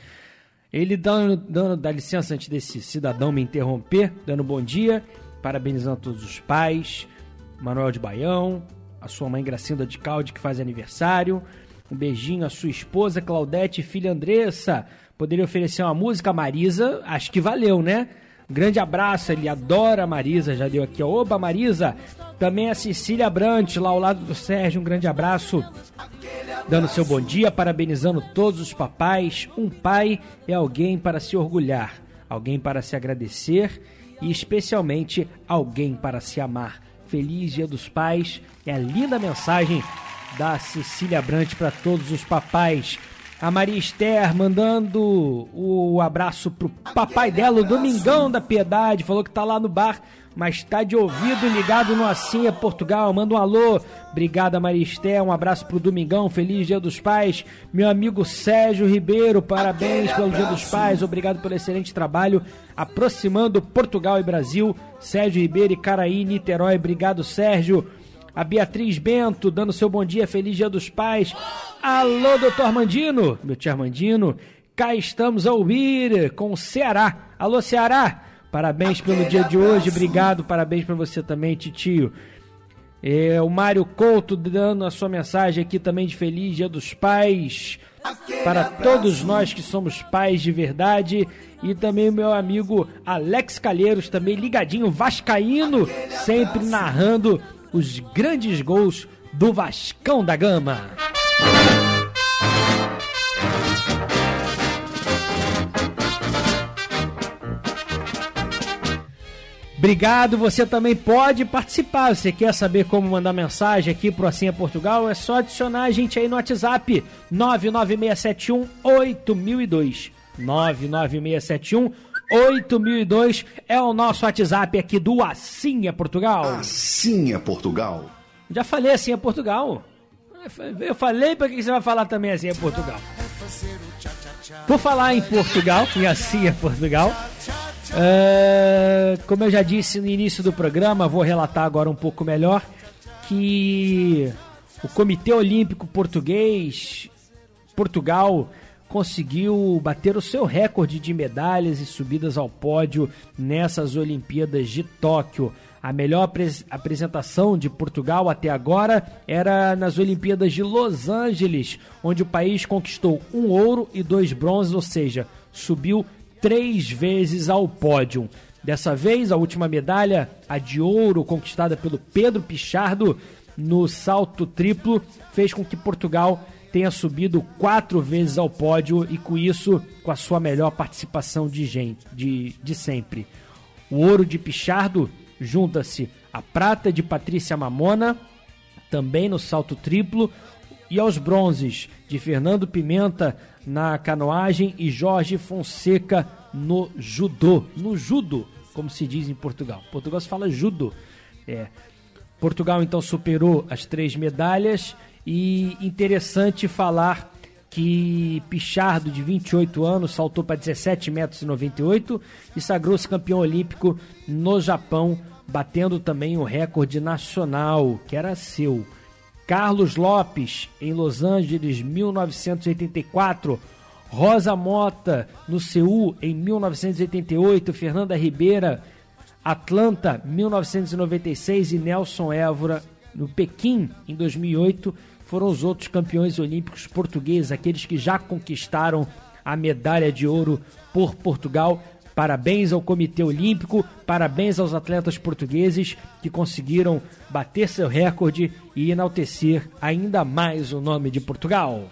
Ele dando, dando dá licença antes desse cidadão me interromper, dando bom dia, parabenizando todos os pais, Manuel de Baião, a sua mãe Gracinda de Calde que faz aniversário, um beijinho à sua esposa Claudete filha Andressa. Poderia oferecer uma música, Marisa, acho que valeu, né? Grande abraço, ele adora a Marisa, já deu aqui, Oba Marisa. Também a Cecília Brant, lá ao lado do Sérgio, um grande abraço. Dando seu bom dia, parabenizando todos os papais. Um pai é alguém para se orgulhar, alguém para se agradecer e especialmente alguém para se amar. Feliz Dia dos Pais. É a linda mensagem da Cecília Brant para todos os papais. A Maria Esther mandando o abraço pro papai dela, o Domingão da Piedade, falou que tá lá no bar, mas tá de ouvido ligado no Assim é Portugal. Manda um alô. Obrigada, Maria Esther. Um abraço pro Domingão. Feliz Dia dos Pais. Meu amigo Sérgio Ribeiro, parabéns pelo Dia dos Pais. Obrigado pelo excelente trabalho aproximando Portugal e Brasil. Sérgio Ribeiro e Caraí, Niterói. Obrigado, Sérgio. A Beatriz Bento dando seu bom dia, feliz dia dos pais. Alô, doutor Armandino, meu tio Armandino. Cá estamos a ouvir com o Ceará. Alô, Ceará. Parabéns pelo dia de hoje, obrigado, parabéns para você também, titio. É, o Mário Couto dando a sua mensagem aqui também de feliz dia dos pais. Para todos nós que somos pais de verdade. E também o meu amigo Alex Calheiros, também ligadinho, vascaíno, sempre narrando os grandes gols do Vascão da Gama. Obrigado, você também pode participar. Você quer saber como mandar mensagem aqui pro é Portugal? É só adicionar a gente aí no WhatsApp 99671 8002. 99671 8002 é o nosso WhatsApp aqui do Assim é Portugal. Assim é Portugal. Já falei Assim é Portugal. Eu falei para que você vai falar também Assim é Portugal. Por falar em Portugal, e Assim é Portugal, é, como eu já disse no início do programa, vou relatar agora um pouco melhor que o Comitê Olímpico Português, Portugal, conseguiu bater o seu recorde de medalhas e subidas ao pódio nessas Olimpíadas de Tóquio. A melhor apresentação de Portugal até agora era nas Olimpíadas de Los Angeles, onde o país conquistou um ouro e dois bronzes, ou seja, subiu três vezes ao pódio. Dessa vez, a última medalha, a de ouro conquistada pelo Pedro Pichardo no salto triplo, fez com que Portugal tenha subido quatro vezes ao pódio e com isso com a sua melhor participação de gente de, de sempre. O ouro de Pichardo junta-se a prata de Patrícia Mamona, também no salto triplo, e aos bronzes de Fernando Pimenta na canoagem e Jorge Fonseca no judô. No judo, como se diz em Portugal. Portugal se fala judo. É. Portugal então superou as três medalhas e interessante falar que Pichardo, de 28 anos, saltou para 17 metros e 98 e sagrou-se campeão olímpico no Japão, batendo também o recorde nacional, que era seu. Carlos Lopes, em Los Angeles, 1984. Rosa Mota, no Seul, em 1988. Fernanda Ribeira, Atlanta, 1996. E Nelson Évora, no Pequim, em 2008. Foram os outros campeões olímpicos portugueses, aqueles que já conquistaram a medalha de ouro por Portugal. Parabéns ao Comitê Olímpico, parabéns aos atletas portugueses que conseguiram bater seu recorde e enaltecer ainda mais o nome de Portugal.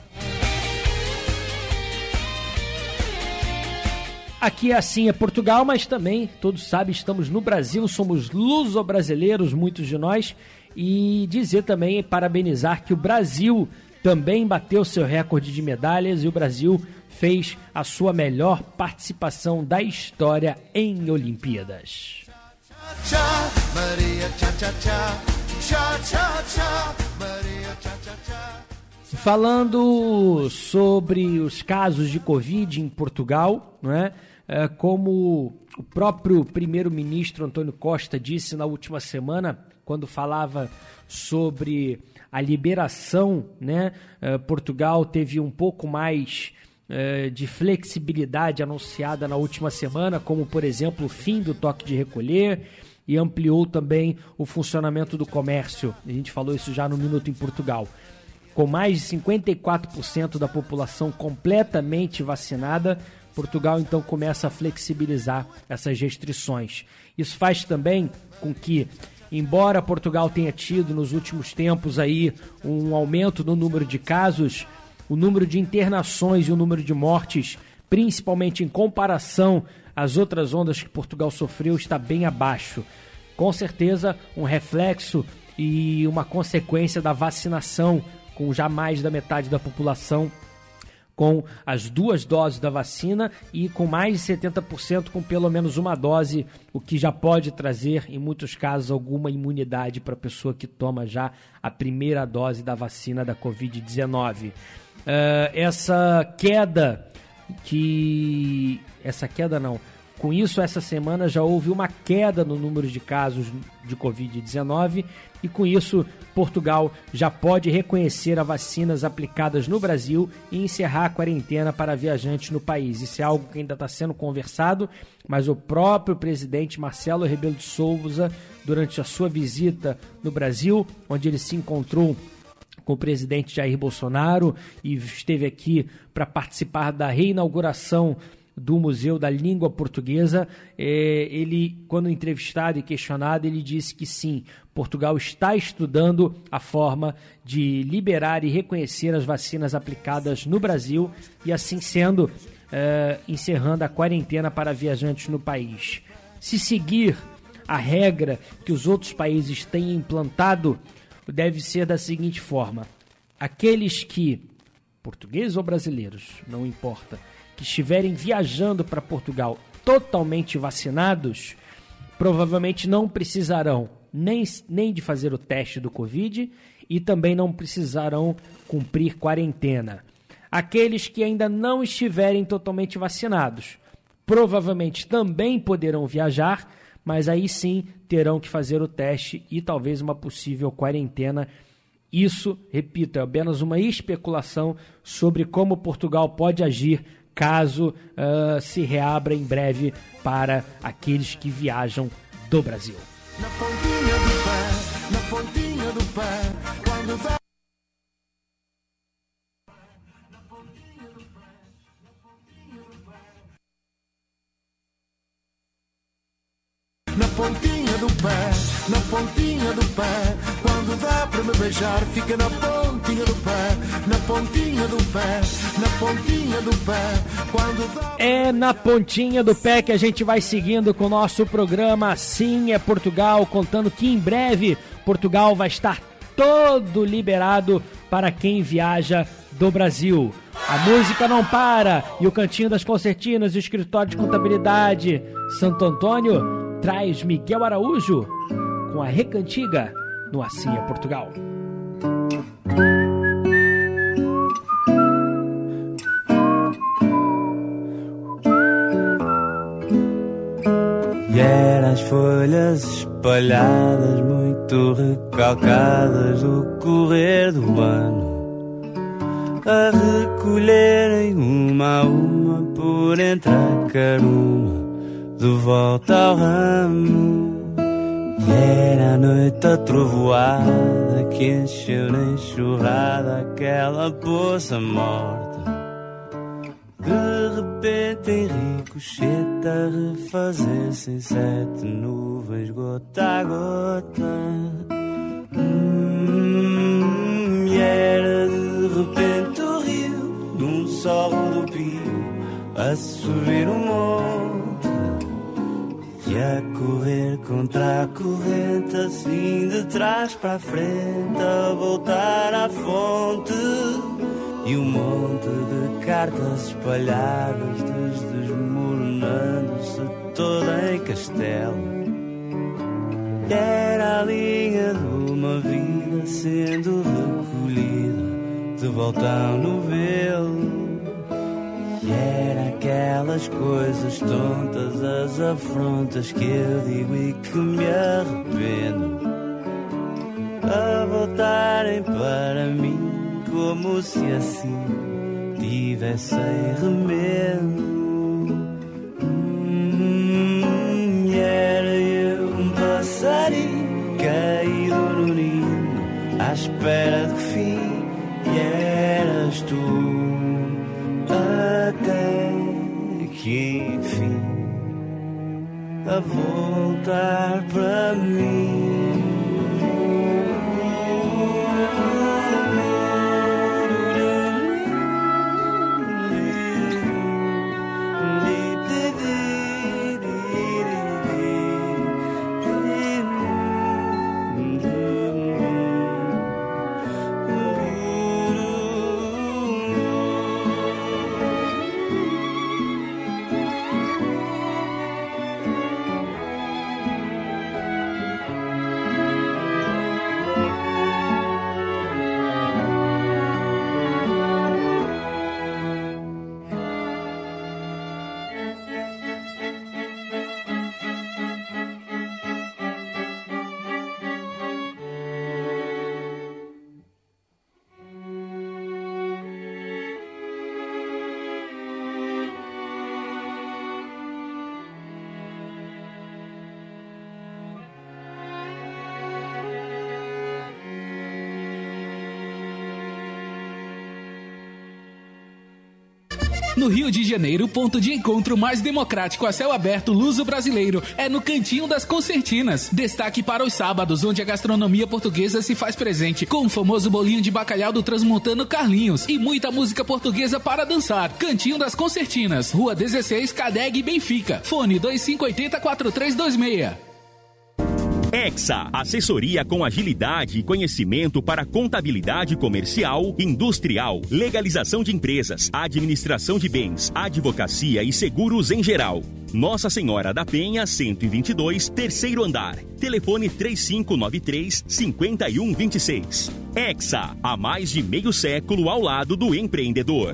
Aqui é assim é Portugal, mas também, todos sabem, estamos no Brasil, somos luso-brasileiros, muitos de nós, e dizer também, parabenizar que o Brasil também bateu seu recorde de medalhas e o Brasil fez a sua melhor participação da história em Olimpíadas. Falando sobre os casos de Covid em Portugal, né, como o próprio primeiro-ministro Antônio Costa disse na última semana, quando falava sobre a liberação, né, é, Portugal teve um pouco mais é, de flexibilidade anunciada na última semana, como por exemplo o fim do toque de recolher e ampliou também o funcionamento do comércio. A gente falou isso já no Minuto em Portugal. Com mais de 54% da população completamente vacinada, Portugal então começa a flexibilizar essas restrições. Isso faz também com que, embora Portugal tenha tido nos últimos tempos aí um aumento no número de casos, o número de internações e o número de mortes, principalmente em comparação às outras ondas que Portugal sofreu, está bem abaixo. Com certeza, um reflexo e uma consequência da vacinação, com já mais da metade da população com as duas doses da vacina e com mais de 70% com pelo menos uma dose, o que já pode trazer, em muitos casos, alguma imunidade para a pessoa que toma já a primeira dose da vacina da Covid-19. Uh, essa queda que. Essa queda não. Com isso, essa semana já houve uma queda no número de casos de Covid-19 e, com isso, Portugal já pode reconhecer as vacinas aplicadas no Brasil e encerrar a quarentena para viajantes no país. Isso é algo que ainda está sendo conversado, mas o próprio presidente Marcelo Rebelo de Souza, durante a sua visita no Brasil, onde ele se encontrou com o presidente Jair Bolsonaro e esteve aqui para participar da reinauguração do Museu da Língua Portuguesa. É, ele, quando entrevistado e questionado, ele disse que sim, Portugal está estudando a forma de liberar e reconhecer as vacinas aplicadas no Brasil e, assim sendo, é, encerrando a quarentena para viajantes no país. Se seguir a regra que os outros países têm implantado deve ser da seguinte forma: aqueles que, portugueses ou brasileiros, não importa, que estiverem viajando para Portugal totalmente vacinados, provavelmente não precisarão nem, nem de fazer o teste do Covid e também não precisarão cumprir quarentena. Aqueles que ainda não estiverem totalmente vacinados provavelmente também poderão viajar, mas aí sim terão que fazer o teste e talvez uma possível quarentena. Isso, repito, é apenas uma especulação sobre como Portugal pode agir caso uh, se reabra em breve para aqueles que viajam do Brasil. Na pontinha do pé, na pontinha do pé, quando dá... Na pontinha do pé, na pontinha do pé, me beijar, fica na pontinha do pé, na pontinha do pé, na pontinha do pé, quando. É na pontinha do pé que a gente vai seguindo com o nosso programa Sim é Portugal, contando que em breve Portugal vai estar todo liberado para quem viaja do Brasil. A música não para e o Cantinho das Concertinas, o Escritório de Contabilidade Santo Antônio traz Miguel Araújo com a Recantiga no é Portugal. E eram as folhas espalhadas, muito recalcadas do correr do ano, a recolherem uma a uma por entre a caruma de volta ao ramo. Era a noite a trovoada que encheu na enxurrada aquela poça morta. De repente em ricochete a refazer-se em sete nuvens gota a gota. Hum, e era de repente o rio num sol rodopio a subir o morro e a correr contra a corrente, assim de trás para a frente, a voltar à fonte. E um monte de cartas espalhadas, desmoronando-se toda em castelo. Era a linha de uma vida sendo recolhida, de volta ao novelo. E era aquelas coisas tontas, as afrontas que eu digo e que me arrependo. A voltarem para mim como se assim tivessem remendo. A voltar para mim. No Rio de Janeiro, o ponto de encontro mais democrático a céu aberto luso-brasileiro é no Cantinho das Concertinas. Destaque para os sábados, onde a gastronomia portuguesa se faz presente, com o famoso bolinho de bacalhau do transmontano Carlinhos e muita música portuguesa para dançar. Cantinho das Concertinas, Rua 16, Cadeg, Benfica. Fone 2580 4326. Exa, assessoria com agilidade e conhecimento para contabilidade comercial, industrial, legalização de empresas, administração de bens, advocacia e seguros em geral. Nossa Senhora da Penha, 122, terceiro andar. Telefone 3593 5126. Exa, há mais de meio século ao lado do empreendedor.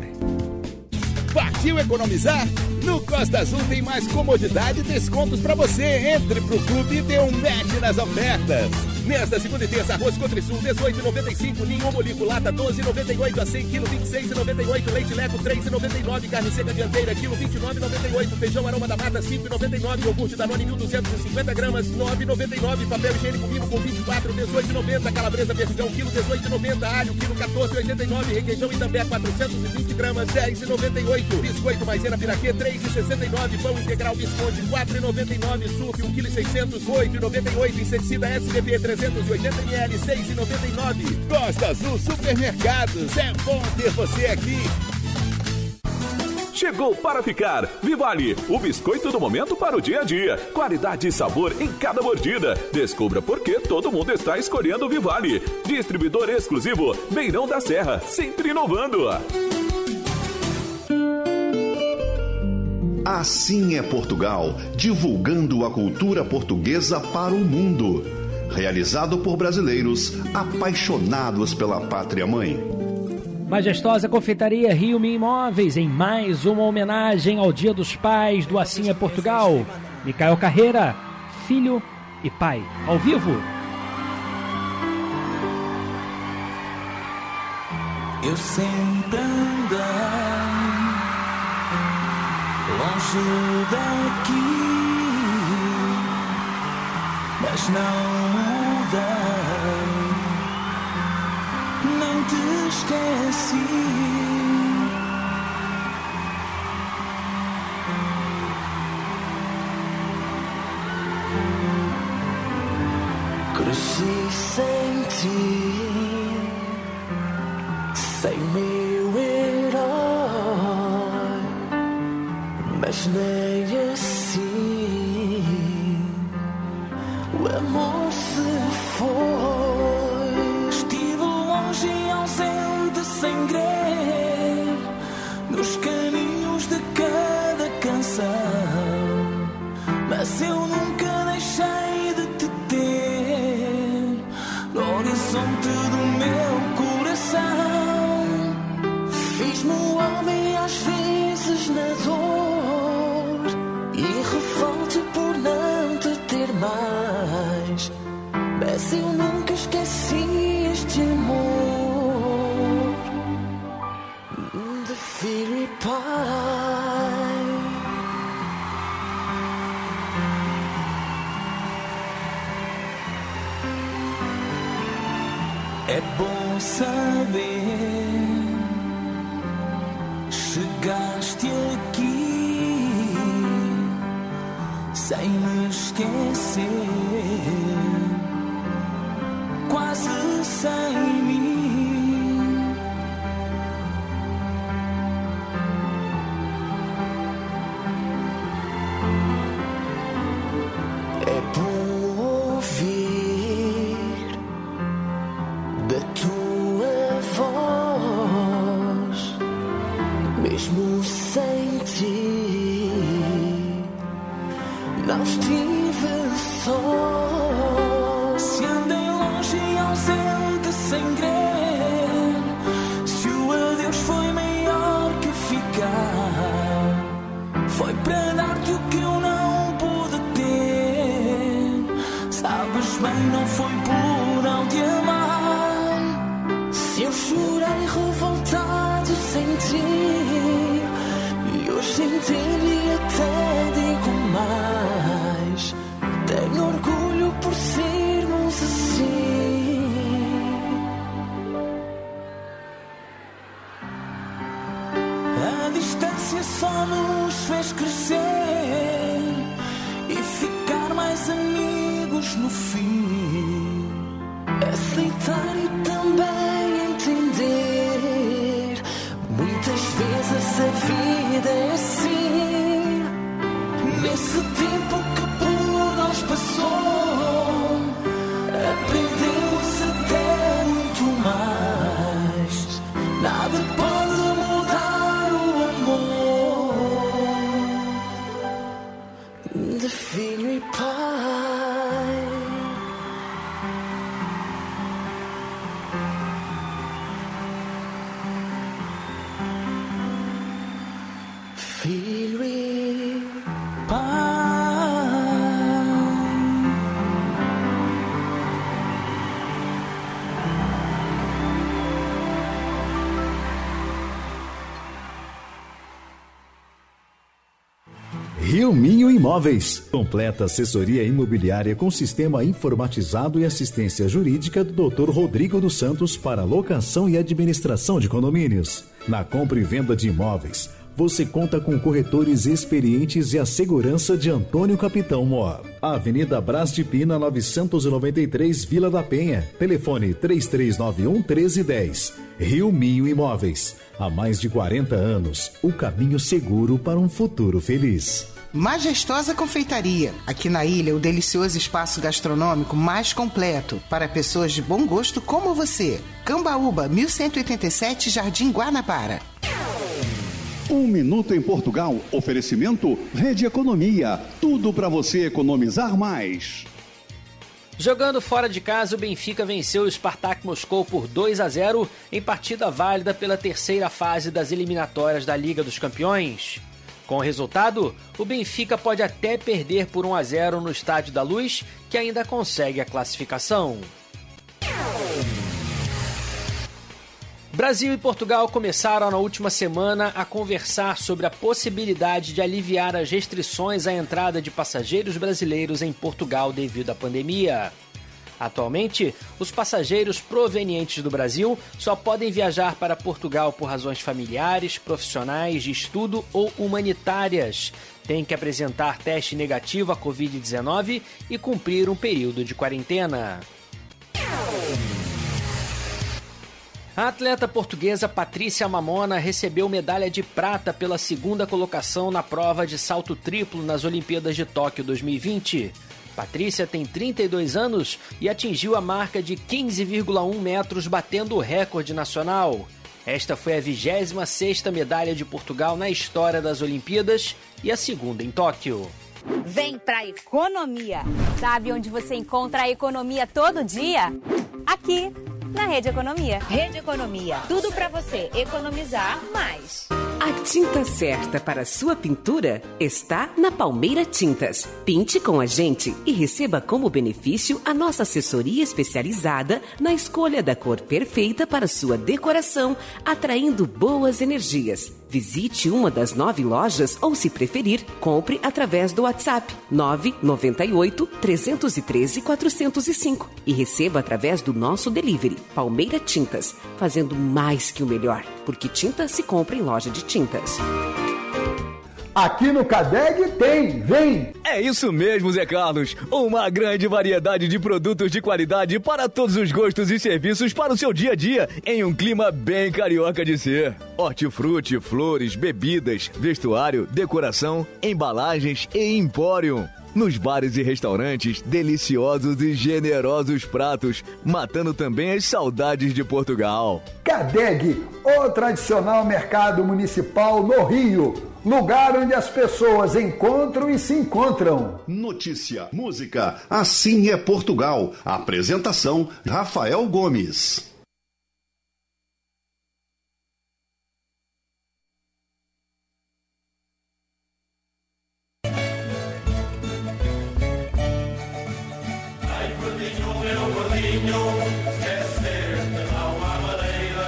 Partiu economizar? No Costa Azul tem mais comodidade e descontos para você. Entre pro clube e dê um match nas ofertas. Nesta segunda e terça, arroz Cotrisul 18,95, ninho bolico lata 12,98 a 100 kg 26,98, leite leco 3,99, carne seca dianteira quilo 29,98, feijão aroma da mata 5,99, iogurte Danone 1.250 gramas 9,99, papel higiênico mimo com 24, 18,90, calabresa verdigão quilo 18,90, alho quilo 14,89, requeijão Itambé 420 gramas 10,98, biscoito maisena piraquê 3,69, pão integral Visconde 4,99, suco 1 kg 600 8,98, inseticida SBP 380ml 6,99. Costa Azul Supermercados, é bom ter você aqui. Chegou para ficar. Vivale, o biscoito do momento para o dia a dia. Qualidade e sabor em cada mordida. Descubra por que todo mundo está escolhendo o Vivale. Distribuidor exclusivo, Beirão da Serra, sempre inovando. Assim é Portugal, divulgando a cultura portuguesa para o mundo. Realizado por brasileiros apaixonados pela pátria mãe. Majestosa Confeitaria Rio Me Imóveis, em mais uma homenagem ao Dia dos Pais do Assim é Portugal. Micael Carreira, filho e pai, ao vivo. Eu andei longe daqui, mas não nem te esqueci. Cresci sem ti, sem meu herói, mas nem assim Rio Minho Imóveis. Completa assessoria imobiliária com sistema informatizado e assistência jurídica do Dr. Rodrigo dos Santos para locação e administração de condomínios. Na compra e venda de imóveis, você conta com corretores experientes e a segurança de Antônio Capitão Mó. Avenida Brás de Pina, 993, Vila da Penha. Telefone 3391 1310. Rio Minho Imóveis. Há mais de 40 anos, o caminho seguro para um futuro feliz. Majestosa Confeitaria. Aqui na ilha, o delicioso espaço gastronômico mais completo para pessoas de bom gosto como você. Cambaúba, 1187, Jardim Guanabara. Um minuto em Portugal. Oferecimento Rede Economia. Tudo para você economizar mais. Jogando fora de casa, o Benfica venceu o Spartak Moscou por 2 a 0 em partida válida pela terceira fase das eliminatórias da Liga dos Campeões. Com o resultado, o Benfica pode até perder por 1 a 0 no Estádio da Luz, que ainda consegue a classificação. Brasil e Portugal começaram na última semana a conversar sobre a possibilidade de aliviar as restrições à entrada de passageiros brasileiros em Portugal devido à pandemia. Atualmente, os passageiros provenientes do Brasil só podem viajar para Portugal por razões familiares, profissionais, de estudo ou humanitárias. Tem que apresentar teste negativo à Covid-19 e cumprir um período de quarentena. A atleta portuguesa Patrícia Mamona recebeu medalha de prata pela segunda colocação na prova de salto triplo nas Olimpíadas de Tóquio 2020. Patrícia tem 32 anos e atingiu a marca de 15,1 metros, batendo o recorde nacional. Esta foi a 26ª medalha de Portugal na história das Olimpíadas e a segunda em Tóquio. Vem pra economia. Sabe onde você encontra a economia todo dia? Aqui na Rede Economia. Rede Economia, tudo para você economizar mais. A tinta certa para sua pintura está na Palmeira Tintas. Pinte com a gente e receba como benefício a nossa assessoria especializada na escolha da cor perfeita para sua decoração, atraindo boas energias. Visite uma das nove lojas ou, se preferir, compre através do WhatsApp 998 313 405 e receba através do nosso delivery Palmeira Tintas, fazendo mais que o melhor, porque tinta se compra em loja de tintas. Aqui no Cadeg tem, vem! É isso mesmo, Zé Carlos. Uma grande variedade de produtos de qualidade para todos os gostos e serviços para o seu dia a dia, em um clima bem carioca de ser. Hortifruti, flores, bebidas, vestuário, decoração, embalagens e empório. Nos bares e restaurantes, deliciosos e generosos pratos, matando também as saudades de Portugal. Cadeg, o tradicional mercado municipal no Rio. Lugar onde as pessoas encontram e se encontram. Notícia, música, assim é Portugal. Apresentação: Rafael Gomes. Gordinho, meu gordinho, esquece-te não há maneira.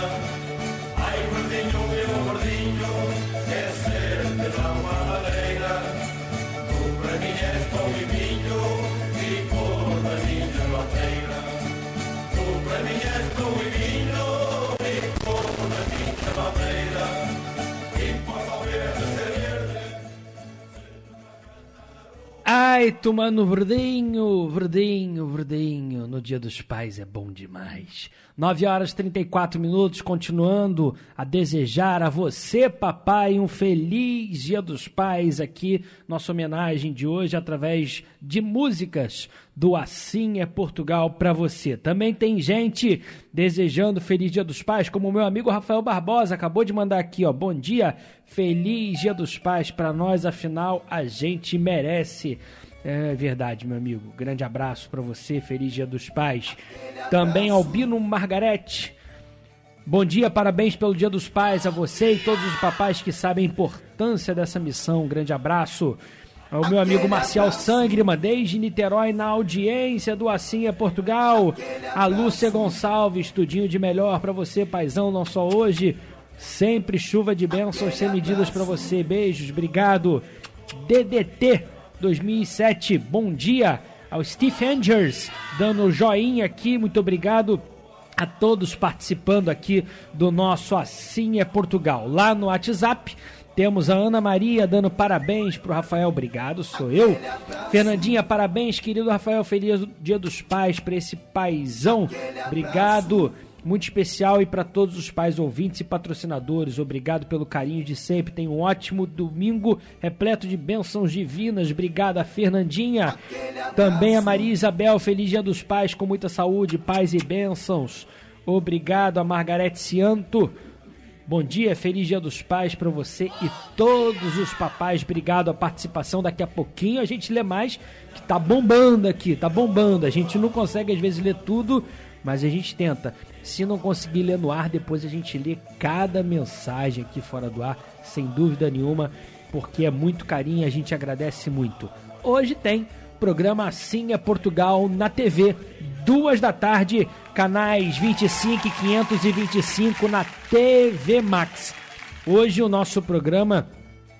Ai, gordinho, meu gordinho, esquece-te não há maneira. Tu para mim és pão e vinho, e cor da minha bandeira. Tu para mim és pão e vinho, e cor da minha bandeira. Ai, tomando verdinho, verdinho, verdinho. No dia dos pais é bom demais. 9 horas e 34 minutos, continuando a desejar a você, papai, um feliz dia dos pais aqui. Nossa homenagem de hoje através de músicas do Assim é Portugal para você. Também tem gente desejando feliz dia dos pais, como o meu amigo Rafael Barbosa acabou de mandar aqui, ó. Bom dia, feliz dia dos pais para nós, afinal a gente merece. É verdade, meu amigo. Grande abraço para você, feliz dia dos pais. Também Albino Margarete. Bom dia, parabéns pelo Dia dos Pais a você e todos os papais que sabem a importância dessa missão. Grande abraço. Ao meu amigo Marcial Sangrima, desde Niterói, na audiência do Assim é Portugal. A Lúcia Gonçalves, tudinho de melhor para você, paizão, não só hoje. Sempre chuva de bênçãos sem medidas para você. Beijos, obrigado. DDT 2007. Bom dia ao Steve Angers, dando joinha aqui, muito obrigado a todos participando aqui do nosso Assim é Portugal. Lá no WhatsApp temos a Ana Maria dando parabéns pro Rafael, obrigado, sou eu. Fernandinha, parabéns, querido Rafael, feliz Dia dos Pais para esse paizão. Obrigado muito especial e para todos os pais ouvintes e patrocinadores. Obrigado pelo carinho de sempre. Tenha um ótimo domingo repleto de bênçãos divinas. Obrigada, Fernandinha. Também a Maria Isabel. Feliz Dia dos Pais com muita saúde, paz e bênçãos. Obrigado a Margarete Cianto. Bom dia, feliz Dia dos Pais para você e todos os papais. Obrigado a participação. Daqui a pouquinho a gente lê mais, que tá bombando aqui, tá bombando. A gente não consegue às vezes ler tudo, mas a gente tenta. Se não conseguir ler no ar, depois a gente lê cada mensagem aqui fora do ar, sem dúvida nenhuma, porque é muito carinho e a gente agradece muito. Hoje tem programa Assim é Portugal na TV, duas da tarde, canais 25 e 525 na TV Max. Hoje o nosso programa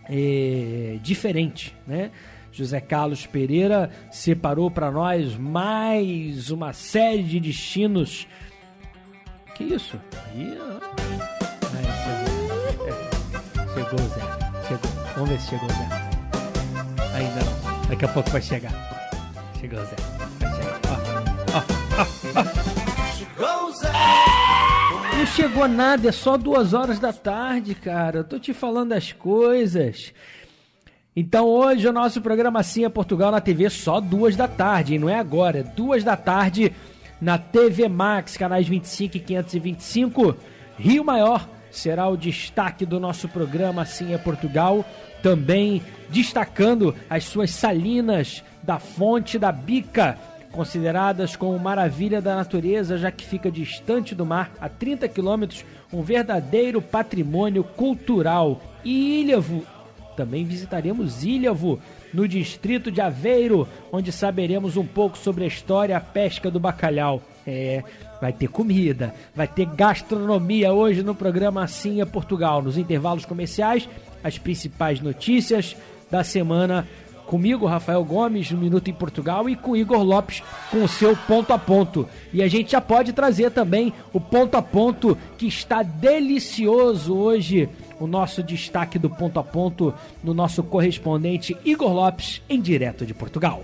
é diferente, né? José Carlos Pereira separou para nós mais uma série de destinos que isso? Aí, chegou. É, chegou o Zé. Chegou. Vamos ver se chegou o Zé. Ainda não. Daqui a pouco vai chegar. Chegou o Zé. Vai chegar. Ó, ó, ó, ó. Chegou o Zé! Não chegou nada, é só duas horas da tarde, cara. Eu tô te falando as coisas. Então hoje o nosso programa Sim é Portugal na TV só duas da tarde, e não é agora, é duas da tarde na TV Max, canais 25 e 525. Rio Maior será o destaque do nosso programa Assim é Portugal, também destacando as suas salinas da Fonte da Bica, consideradas como maravilha da natureza, já que fica distante do mar, a 30 quilômetros, um verdadeiro patrimônio cultural. E Ilhavo, também visitaremos Ilhavo, no distrito de Aveiro, onde saberemos um pouco sobre a história e a pesca do bacalhau. É, vai ter comida, vai ter gastronomia hoje no programa Assim é Portugal. Nos intervalos comerciais, as principais notícias da semana comigo, Rafael Gomes, no Minuto em Portugal, e com Igor Lopes com o seu ponto a ponto. E a gente já pode trazer também o ponto a ponto que está delicioso hoje o nosso destaque do ponto a ponto no nosso correspondente Igor Lopes, em direto de Portugal.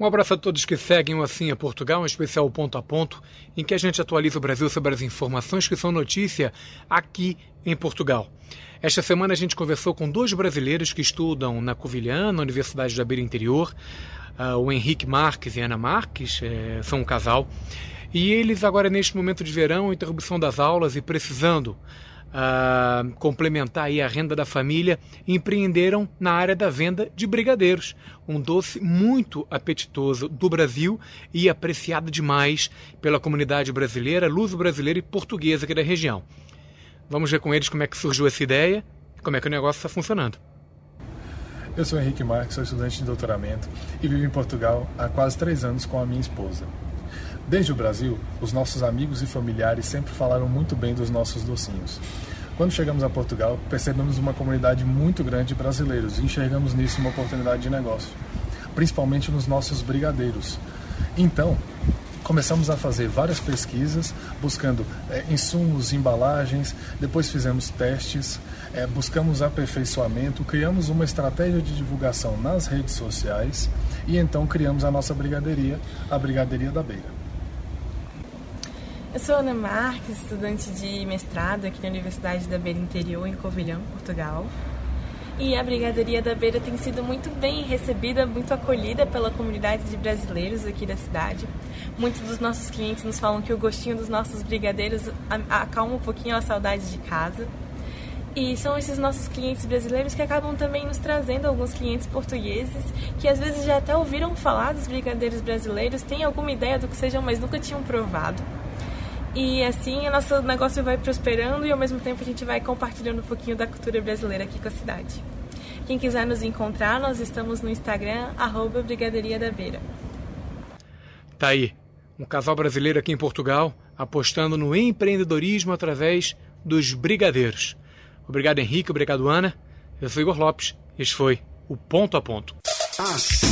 Um abraço a todos que seguem o Assim é Portugal, um especial ponto a ponto, em que a gente atualiza o Brasil sobre as informações que são notícia aqui em Portugal. Esta semana a gente conversou com dois brasileiros que estudam na Covilhã, na Universidade da Beira Interior, o Henrique Marques e Ana Marques, é, são um casal, e eles agora neste momento de verão, interrupção das aulas e precisando uh, complementar aí a renda da família, empreenderam na área da venda de brigadeiros, um doce muito apetitoso do Brasil e apreciado demais pela comunidade brasileira, luso-brasileira e portuguesa aqui da região. Vamos ver com eles como é que surgiu essa ideia como é que o negócio está funcionando. Eu sou Henrique Marques, sou estudante de doutoramento e vivo em Portugal há quase três anos com a minha esposa. Desde o Brasil, os nossos amigos e familiares sempre falaram muito bem dos nossos docinhos. Quando chegamos a Portugal, percebemos uma comunidade muito grande de brasileiros e enxergamos nisso uma oportunidade de negócio, principalmente nos nossos brigadeiros. Então, começamos a fazer várias pesquisas, buscando é, insumos, embalagens, depois fizemos testes, é, buscamos aperfeiçoamento, criamos uma estratégia de divulgação nas redes sociais e então criamos a nossa brigadeiria, a Brigadeiria da Beira. Eu sou Ana Marques, estudante de mestrado aqui na Universidade da Beira Interior, em Covilhão, Portugal. E a Brigaderia da Beira tem sido muito bem recebida, muito acolhida pela comunidade de brasileiros aqui da cidade. Muitos dos nossos clientes nos falam que o gostinho dos nossos brigadeiros acalma um pouquinho a saudade de casa. E são esses nossos clientes brasileiros que acabam também nos trazendo alguns clientes portugueses que às vezes já até ouviram falar dos brigadeiros brasileiros, têm alguma ideia do que sejam, mas nunca tinham provado. E assim o nosso negócio vai prosperando e ao mesmo tempo a gente vai compartilhando um pouquinho da cultura brasileira aqui com a cidade. Quem quiser nos encontrar, nós estamos no Instagram, arroba Brigaderia da Beira. Tá aí, um casal brasileiro aqui em Portugal, apostando no empreendedorismo através dos brigadeiros. Obrigado, Henrique. Obrigado, Ana. Eu sou Igor Lopes. Este foi o Ponto a Ponto. Assim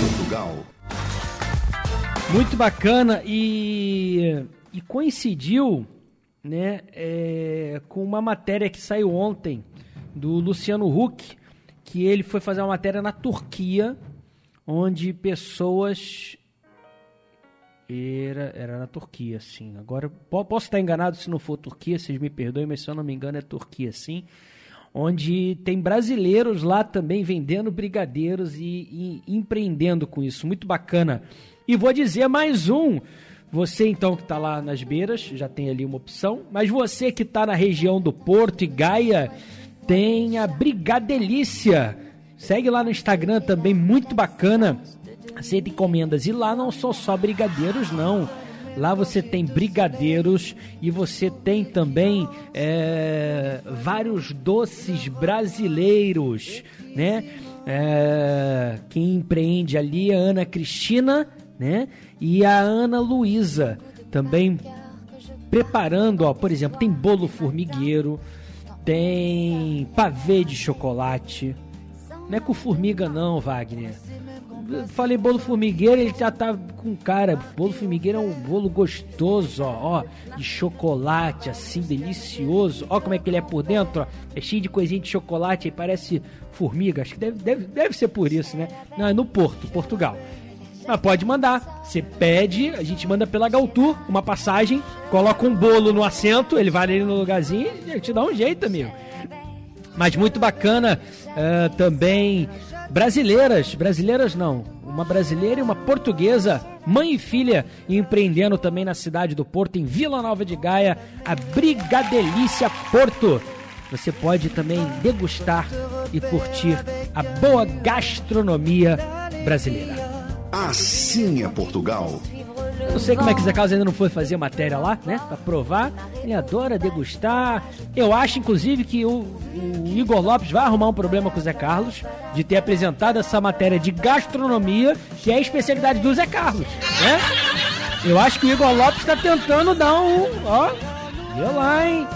Portugal. Muito bacana e, e coincidiu né, é, com uma matéria que saiu ontem do Luciano Huck, que ele foi fazer uma matéria na Turquia, onde pessoas. Era, era na Turquia, sim. Agora, po- posso estar enganado se não for Turquia, vocês me perdoem, mas se eu não me engano é Turquia, sim. Onde tem brasileiros lá também vendendo brigadeiros e, e empreendendo com isso. Muito bacana. E vou dizer mais um. Você então que está lá nas beiras, já tem ali uma opção. Mas você que está na região do Porto e Gaia, tem a Brigadelícia. Segue lá no Instagram também, muito bacana. Aceita encomendas. E lá não são só brigadeiros, não. Lá você tem brigadeiros e você tem também é, vários doces brasileiros, né? É, quem empreende ali é a Ana Cristina, né? E a Ana Luísa também preparando, ó, por exemplo, tem bolo formigueiro, tem pavê de chocolate. Não é com formiga não, Wagner. Falei bolo formigueiro, ele já tá com cara. Bolo formigueiro é um bolo gostoso, ó, ó, de chocolate, assim, delicioso. Ó como é que ele é por dentro, ó. É cheio de coisinha de chocolate, aí parece formiga. Acho que deve, deve, deve ser por isso, né? Não, é no Porto, Portugal. Mas pode mandar. Você pede, a gente manda pela Galtour uma passagem, coloca um bolo no assento, ele vai ali no lugarzinho e te dá um jeito, amigo. Mas muito bacana eh, também brasileiras, brasileiras não, uma brasileira e uma portuguesa, mãe e filha, empreendendo também na cidade do Porto, em Vila Nova de Gaia, a Brigadelícia Porto. Você pode também degustar e curtir a boa gastronomia brasileira. Assim é Portugal. Eu sei como é que o Zé Carlos ainda não foi fazer matéria lá, né? Pra provar. Ele adora degustar. Eu acho, inclusive, que o, o Igor Lopes vai arrumar um problema com o Zé Carlos de ter apresentado essa matéria de gastronomia, que é a especialidade do Zé Carlos, né? Eu acho que o Igor Lopes tá tentando dar um. Ó, viu lá, hein?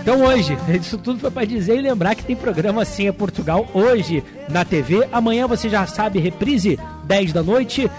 Então hoje, <laughs> isso tudo foi para dizer e lembrar que tem programa assim é Portugal hoje na TV. Amanhã você já sabe, reprise 10 da noite.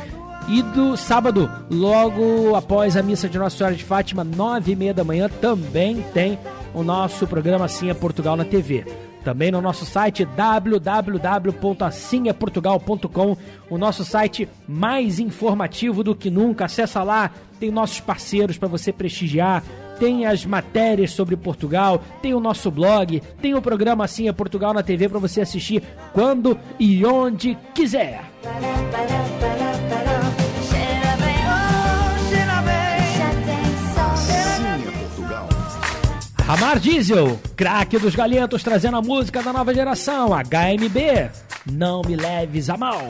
E do sábado, logo após a missa de Nossa Senhora de Fátima, 9 e meia da manhã, também tem o nosso programa Assim é Portugal na TV. Também no nosso site www.assimeportugal.com, o nosso site mais informativo do que nunca. Acessa lá, tem nossos parceiros para você prestigiar, tem as matérias sobre Portugal, tem o nosso blog, tem o programa Assim é Portugal na TV para você assistir quando e onde quiser. Ramar Diesel, craque dos galentos, trazendo a música da nova geração, HMB. Não me leves a mal.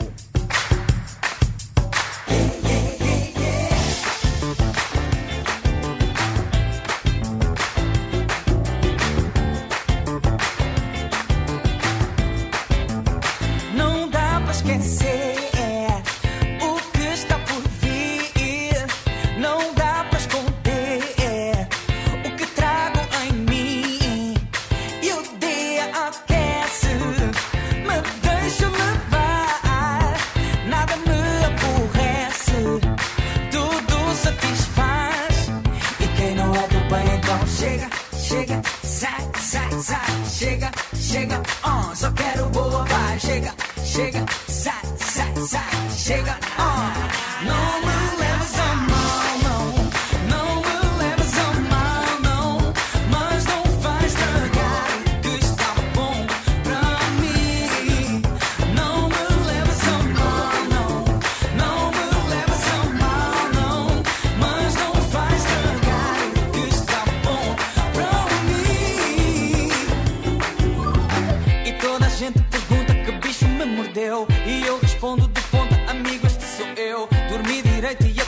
I. to.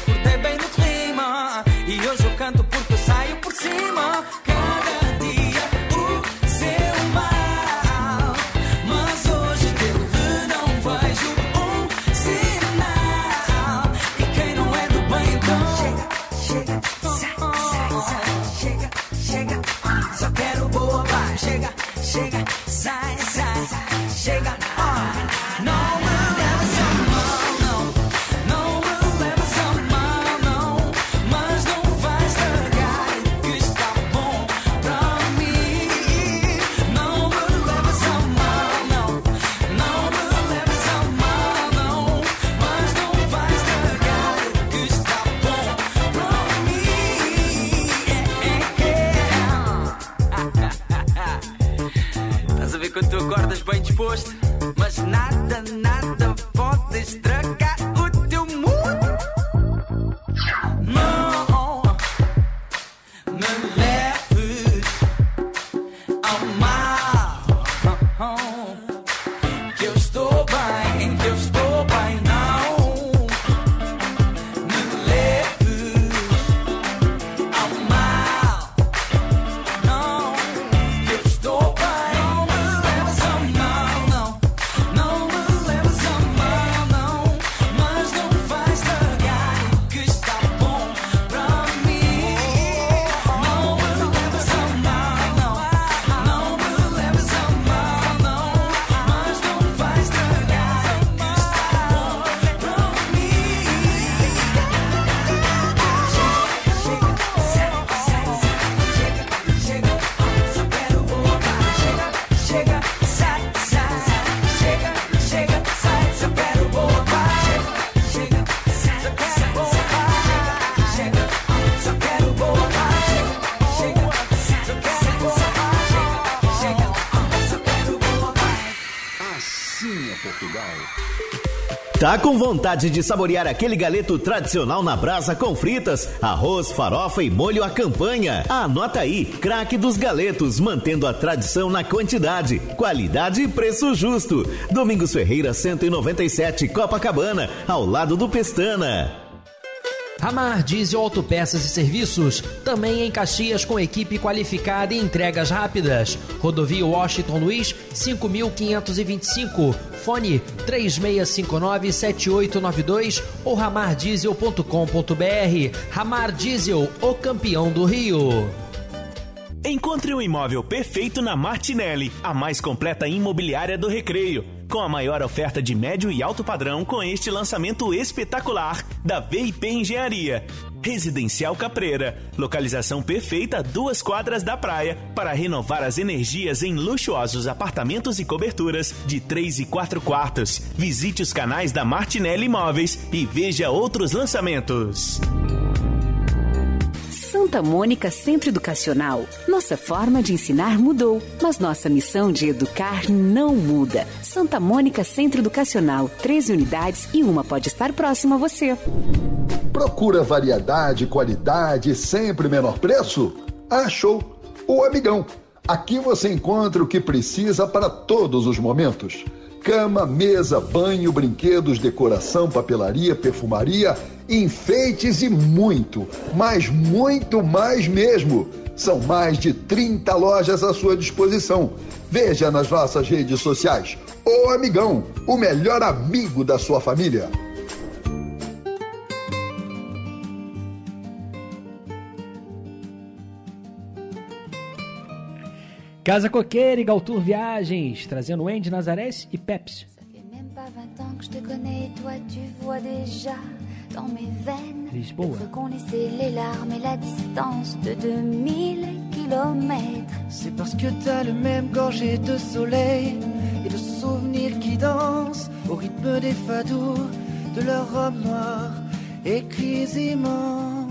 Tá com vontade de saborear aquele galeto tradicional na brasa com fritas, arroz, farofa e molho à campanha? Anota aí, craque dos galetos, mantendo a tradição na quantidade, qualidade e preço justo. Domingos Ferreira 197, Copacabana, ao lado do Pestana. Ramar Diesel Autopeças e Serviços, também em Caxias com equipe qualificada e entregas rápidas. Rodovia Washington Luiz, 5525. Fone 36597892 ou ramardiesel.com.br. Ramar Diesel, o campeão do Rio. Encontre um imóvel perfeito na Martinelli, a mais completa imobiliária do Recreio. Com a maior oferta de médio e alto padrão com este lançamento espetacular da VIP Engenharia. Residencial Capreira, localização perfeita a duas quadras da praia para renovar as energias em luxuosos apartamentos e coberturas de 3 e 4 quartos. Visite os canais da Martinelli Imóveis e veja outros lançamentos. Santa Mônica Centro Educacional. Nossa forma de ensinar mudou, mas nossa missão de educar não muda. Santa Mônica Centro Educacional, 13 unidades e uma pode estar próxima a você. Procura variedade, qualidade sempre menor preço? Achou! O Amigão. Aqui você encontra o que precisa para todos os momentos. Cama, mesa, banho, brinquedos, decoração, papelaria, perfumaria, enfeites e muito, mas muito mais mesmo. São mais de 30 lojas à sua disposição. Veja nas nossas redes sociais. O Amigão, o melhor amigo da sua família. Casa Coqueira e Galtour Viagens, trazendo Andy Nazarés e Pepsi. Même pas 20 ans que je te connais, toi tu vois déjà dans mes veines Lisboa. laissait les larmes et la distance de 2000 kilomètres. C'est parce que t'as le même gorgé de soleil et de souvenirs qui dansent au rythme des fados de leurs robes noires, écrits immenses.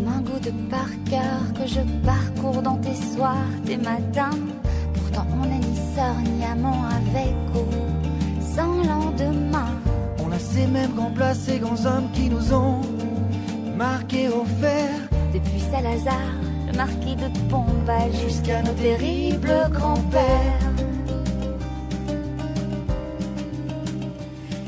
Comme un goût de par cœur que je parcours dans tes soirs, tes matins. Pourtant on n'a ni sœur ni amant avec ou sans lendemain. On a ces mêmes grands plats, ces grands hommes qui nous ont marqués au fer. Depuis Salazar, le marquis de Pombal jusqu'à nos terribles grands-pères.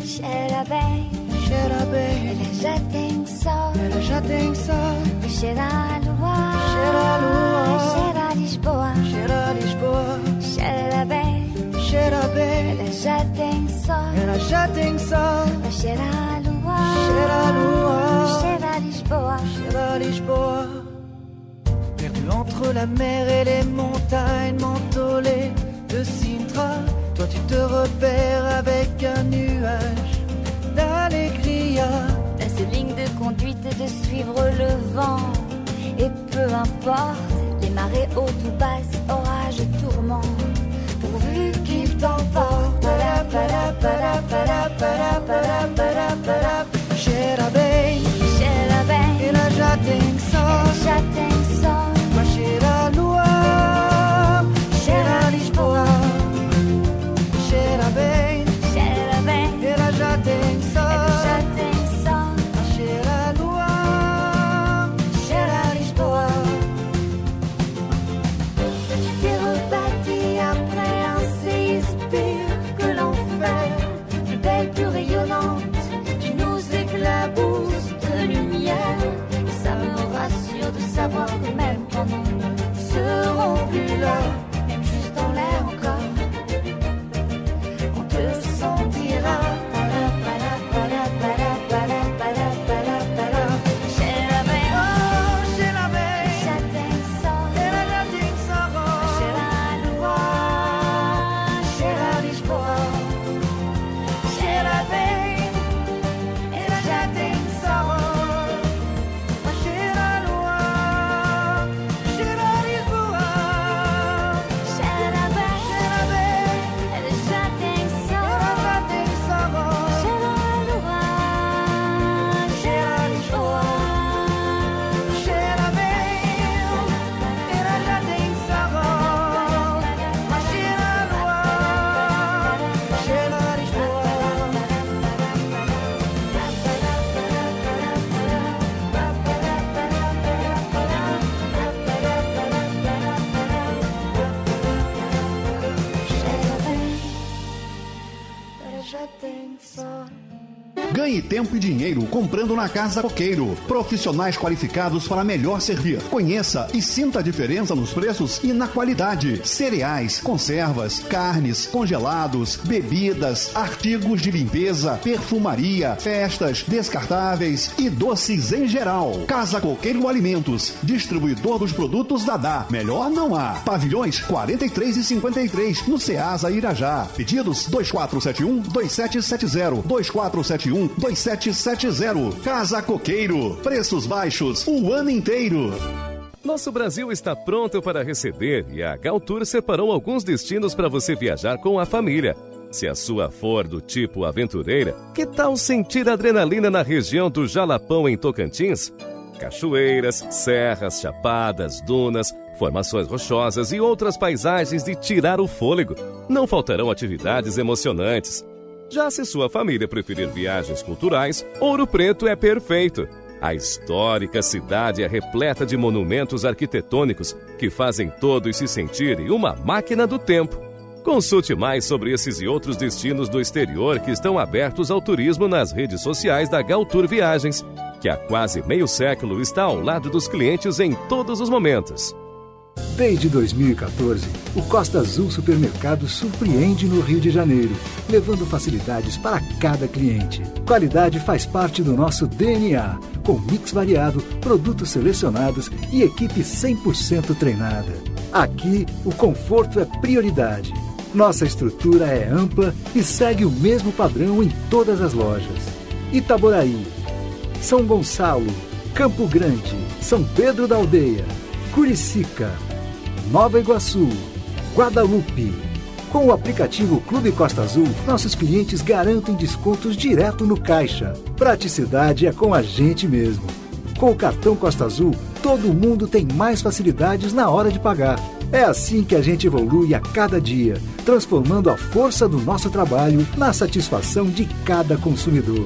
Xerabé, Xerabé, ela já tem sol, ela já tem sol. Cheira a lua, Cheira a lua. cheira a Lisboa, Cheira a Lisboa, Xerabé, Xerabé, ela já tem sol, ela já tem sol. cheira a lua, Cheira a lua. cheira a Lisboa, Cheira a Lisboa. entre la mer et les montagnes mentolées de Sintra. Toi tu te repères avec un nuage suivre le vent. Et peu importe, les marées hautes ou basses, orages, tourments. Pourvu qu'il t'emporte. Ganhe tempo e dinheiro comprando na Casa Coqueiro. Profissionais qualificados para melhor servir. Conheça e sinta a diferença nos preços e na qualidade. Cereais, conservas, carnes, congelados, bebidas, artigos de limpeza, perfumaria, festas, descartáveis e doces em geral. Casa Coqueiro Alimentos, distribuidor dos produtos Dadá. Melhor não há. Pavilhões 43 e 53 no Ceasa Irajá. Pedidos 2471 2770 2471 2770. Casa Coqueiro. Preços baixos o ano inteiro. Nosso Brasil está pronto para receber e a Galtour separou alguns destinos para você viajar com a família. Se a sua for do tipo aventureira, que tal sentir adrenalina na região do Jalapão em Tocantins? Cachoeiras, serras, chapadas, dunas, formações rochosas e outras paisagens de tirar o fôlego. Não faltarão atividades emocionantes. Já se sua família preferir viagens culturais, Ouro Preto é perfeito. A histórica cidade é repleta de monumentos arquitetônicos que fazem todos se sentirem uma máquina do tempo. Consulte mais sobre esses e outros destinos do exterior que estão abertos ao turismo nas redes sociais da Galtour Viagens, que há quase meio século está ao lado dos clientes em todos os momentos. Desde 2014, o Costa Azul Supermercado surpreende no Rio de Janeiro, levando facilidades para cada cliente. Qualidade faz parte do nosso DNA, com mix variado, produtos selecionados e equipe 100% treinada. Aqui, o conforto é prioridade. Nossa estrutura é ampla e segue o mesmo padrão em todas as lojas. Itaboraí, São Gonçalo, Campo Grande, São Pedro da Aldeia, Curicica, Nova Iguaçu, Guadalupe. Com o aplicativo Clube Costa Azul, nossos clientes garantem descontos direto no caixa. Praticidade é com a gente mesmo. Com o cartão Costa Azul, todo mundo tem mais facilidades na hora de pagar. É assim que a gente evolui a cada dia, transformando a força do nosso trabalho na satisfação de cada consumidor.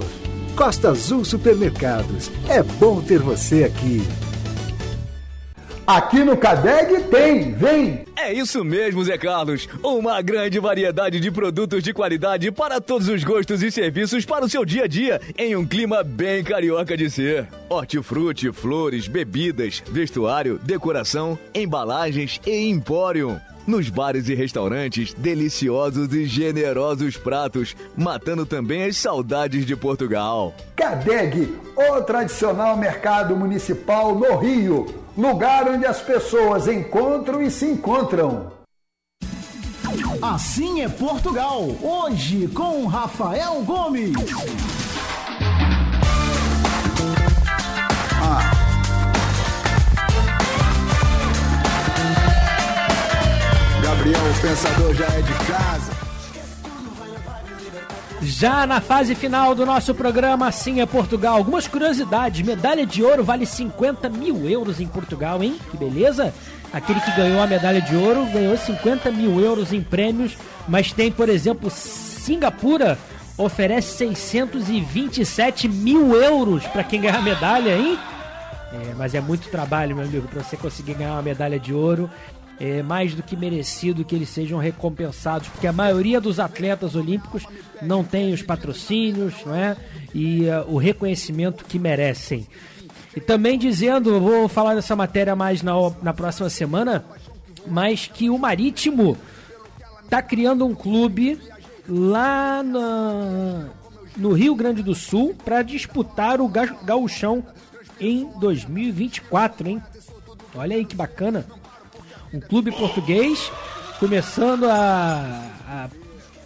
Costa Azul Supermercados. É bom ter você aqui. Aqui no Cadeg tem, vem! É isso mesmo, Zé Carlos. Uma grande variedade de produtos de qualidade para todos os gostos e serviços para o seu dia a dia, em um clima bem carioca de ser. Hortifruti, flores, bebidas, vestuário, decoração, embalagens e empório. Nos bares e restaurantes, deliciosos e generosos pratos, matando também as saudades de Portugal. Cadeg, o tradicional mercado municipal no Rio. lugar onde as pessoas encontram e se encontram. Assim é Portugal, hoje com Rafael Gomes. Gabriel, o pensador já é de casa. Já na fase final do nosso programa Assim é Portugal, algumas curiosidades. Medalha de ouro vale 50 mil euros em Portugal, hein? Que beleza! Aquele que ganhou a medalha de ouro ganhou 50 mil euros em prêmios, mas tem, por exemplo, Singapura oferece 627 mil euros para quem ganhar a medalha, hein? É, mas é muito trabalho, meu amigo, para você conseguir ganhar uma medalha de ouro. É mais do que merecido que eles sejam recompensados, porque a maioria dos atletas olímpicos não tem os patrocínios não é? e uh, o reconhecimento que merecem. E também dizendo, vou falar dessa matéria mais na, na próxima semana, mas que o Marítimo está criando um clube lá na, no Rio Grande do Sul para disputar o ga, gauchão em 2024, hein? Olha aí que bacana. Um clube português começando a, a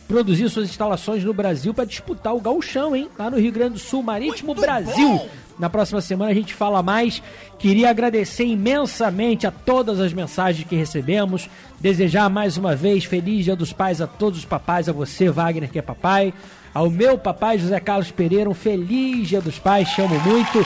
produzir suas instalações no Brasil para disputar o gauchão, hein? Lá no Rio Grande do Sul, Marítimo Brasil. Na próxima semana a gente fala mais. Queria agradecer imensamente a todas as mensagens que recebemos. Desejar mais uma vez feliz Dia dos Pais a todos os papais, a você, Wagner, que é papai. Ao meu papai, José Carlos Pereira, um feliz Dia dos Pais, chamo muito.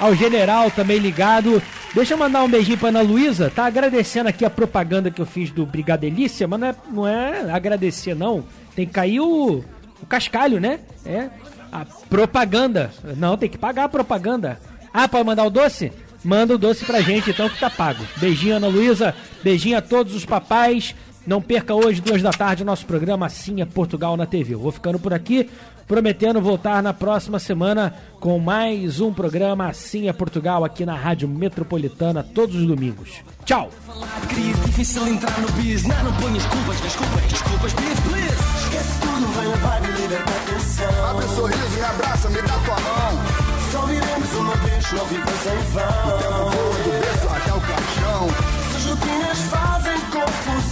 Ao general também ligado. Deixa eu mandar um beijinho pra Ana Luísa. Tá agradecendo aqui a propaganda que eu fiz do Brigadelícia, mas não é, não é agradecer, não. Tem que cair o, o cascalho, né? É. A propaganda. Não, tem que pagar a propaganda. Ah, pode mandar o doce? Manda o doce pra gente, então, que tá pago. Beijinho, Ana Luísa. Beijinho a todos os papais. Não perca hoje, duas da tarde, o nosso programa Assim é Portugal na TV. Eu vou ficando por aqui, prometendo voltar na próxima semana com mais um programa Assim é Portugal aqui na Rádio Metropolitana, todos os domingos. Tchau! Crise, difícil entrar no bis. Não, não ponhas culpas, desculpas, desculpas, please, please. Esquece tudo, vem levar liberta a tensão. Abre sorriso, me abraça, me dá tua mão. Só viremos uma vez, não vivas em vão. O tempo voa do berço até o caixão. Se as rotinas fazem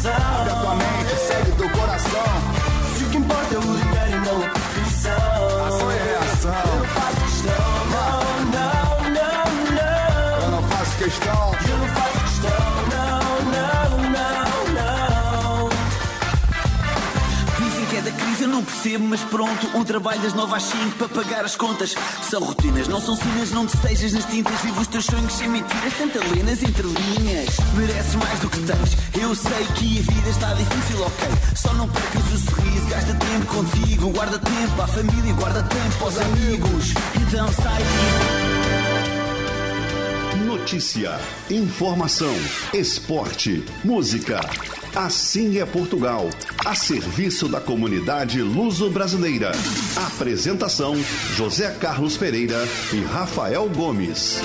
confusão. Abre a tua mente, segue teu coração. Não percebo, mas pronto. Um trabalho das nove às cinco para pagar as contas. São rotinas, não são sinas, não te estejas nas tintas. Viva os teus sonhos sem mentiras, tanta lenas entre linhas. Mereces mais do que tens. Eu sei que a vida está difícil, ok. Só não percas o sorriso, gasta tempo contigo. Guarda tempo à família guarda tempo aos amigos. Então sai disso. Notícia, informação, esporte, música. Assim é Portugal, a serviço da comunidade luso-brasileira. Apresentação: José Carlos Pereira e Rafael Gomes.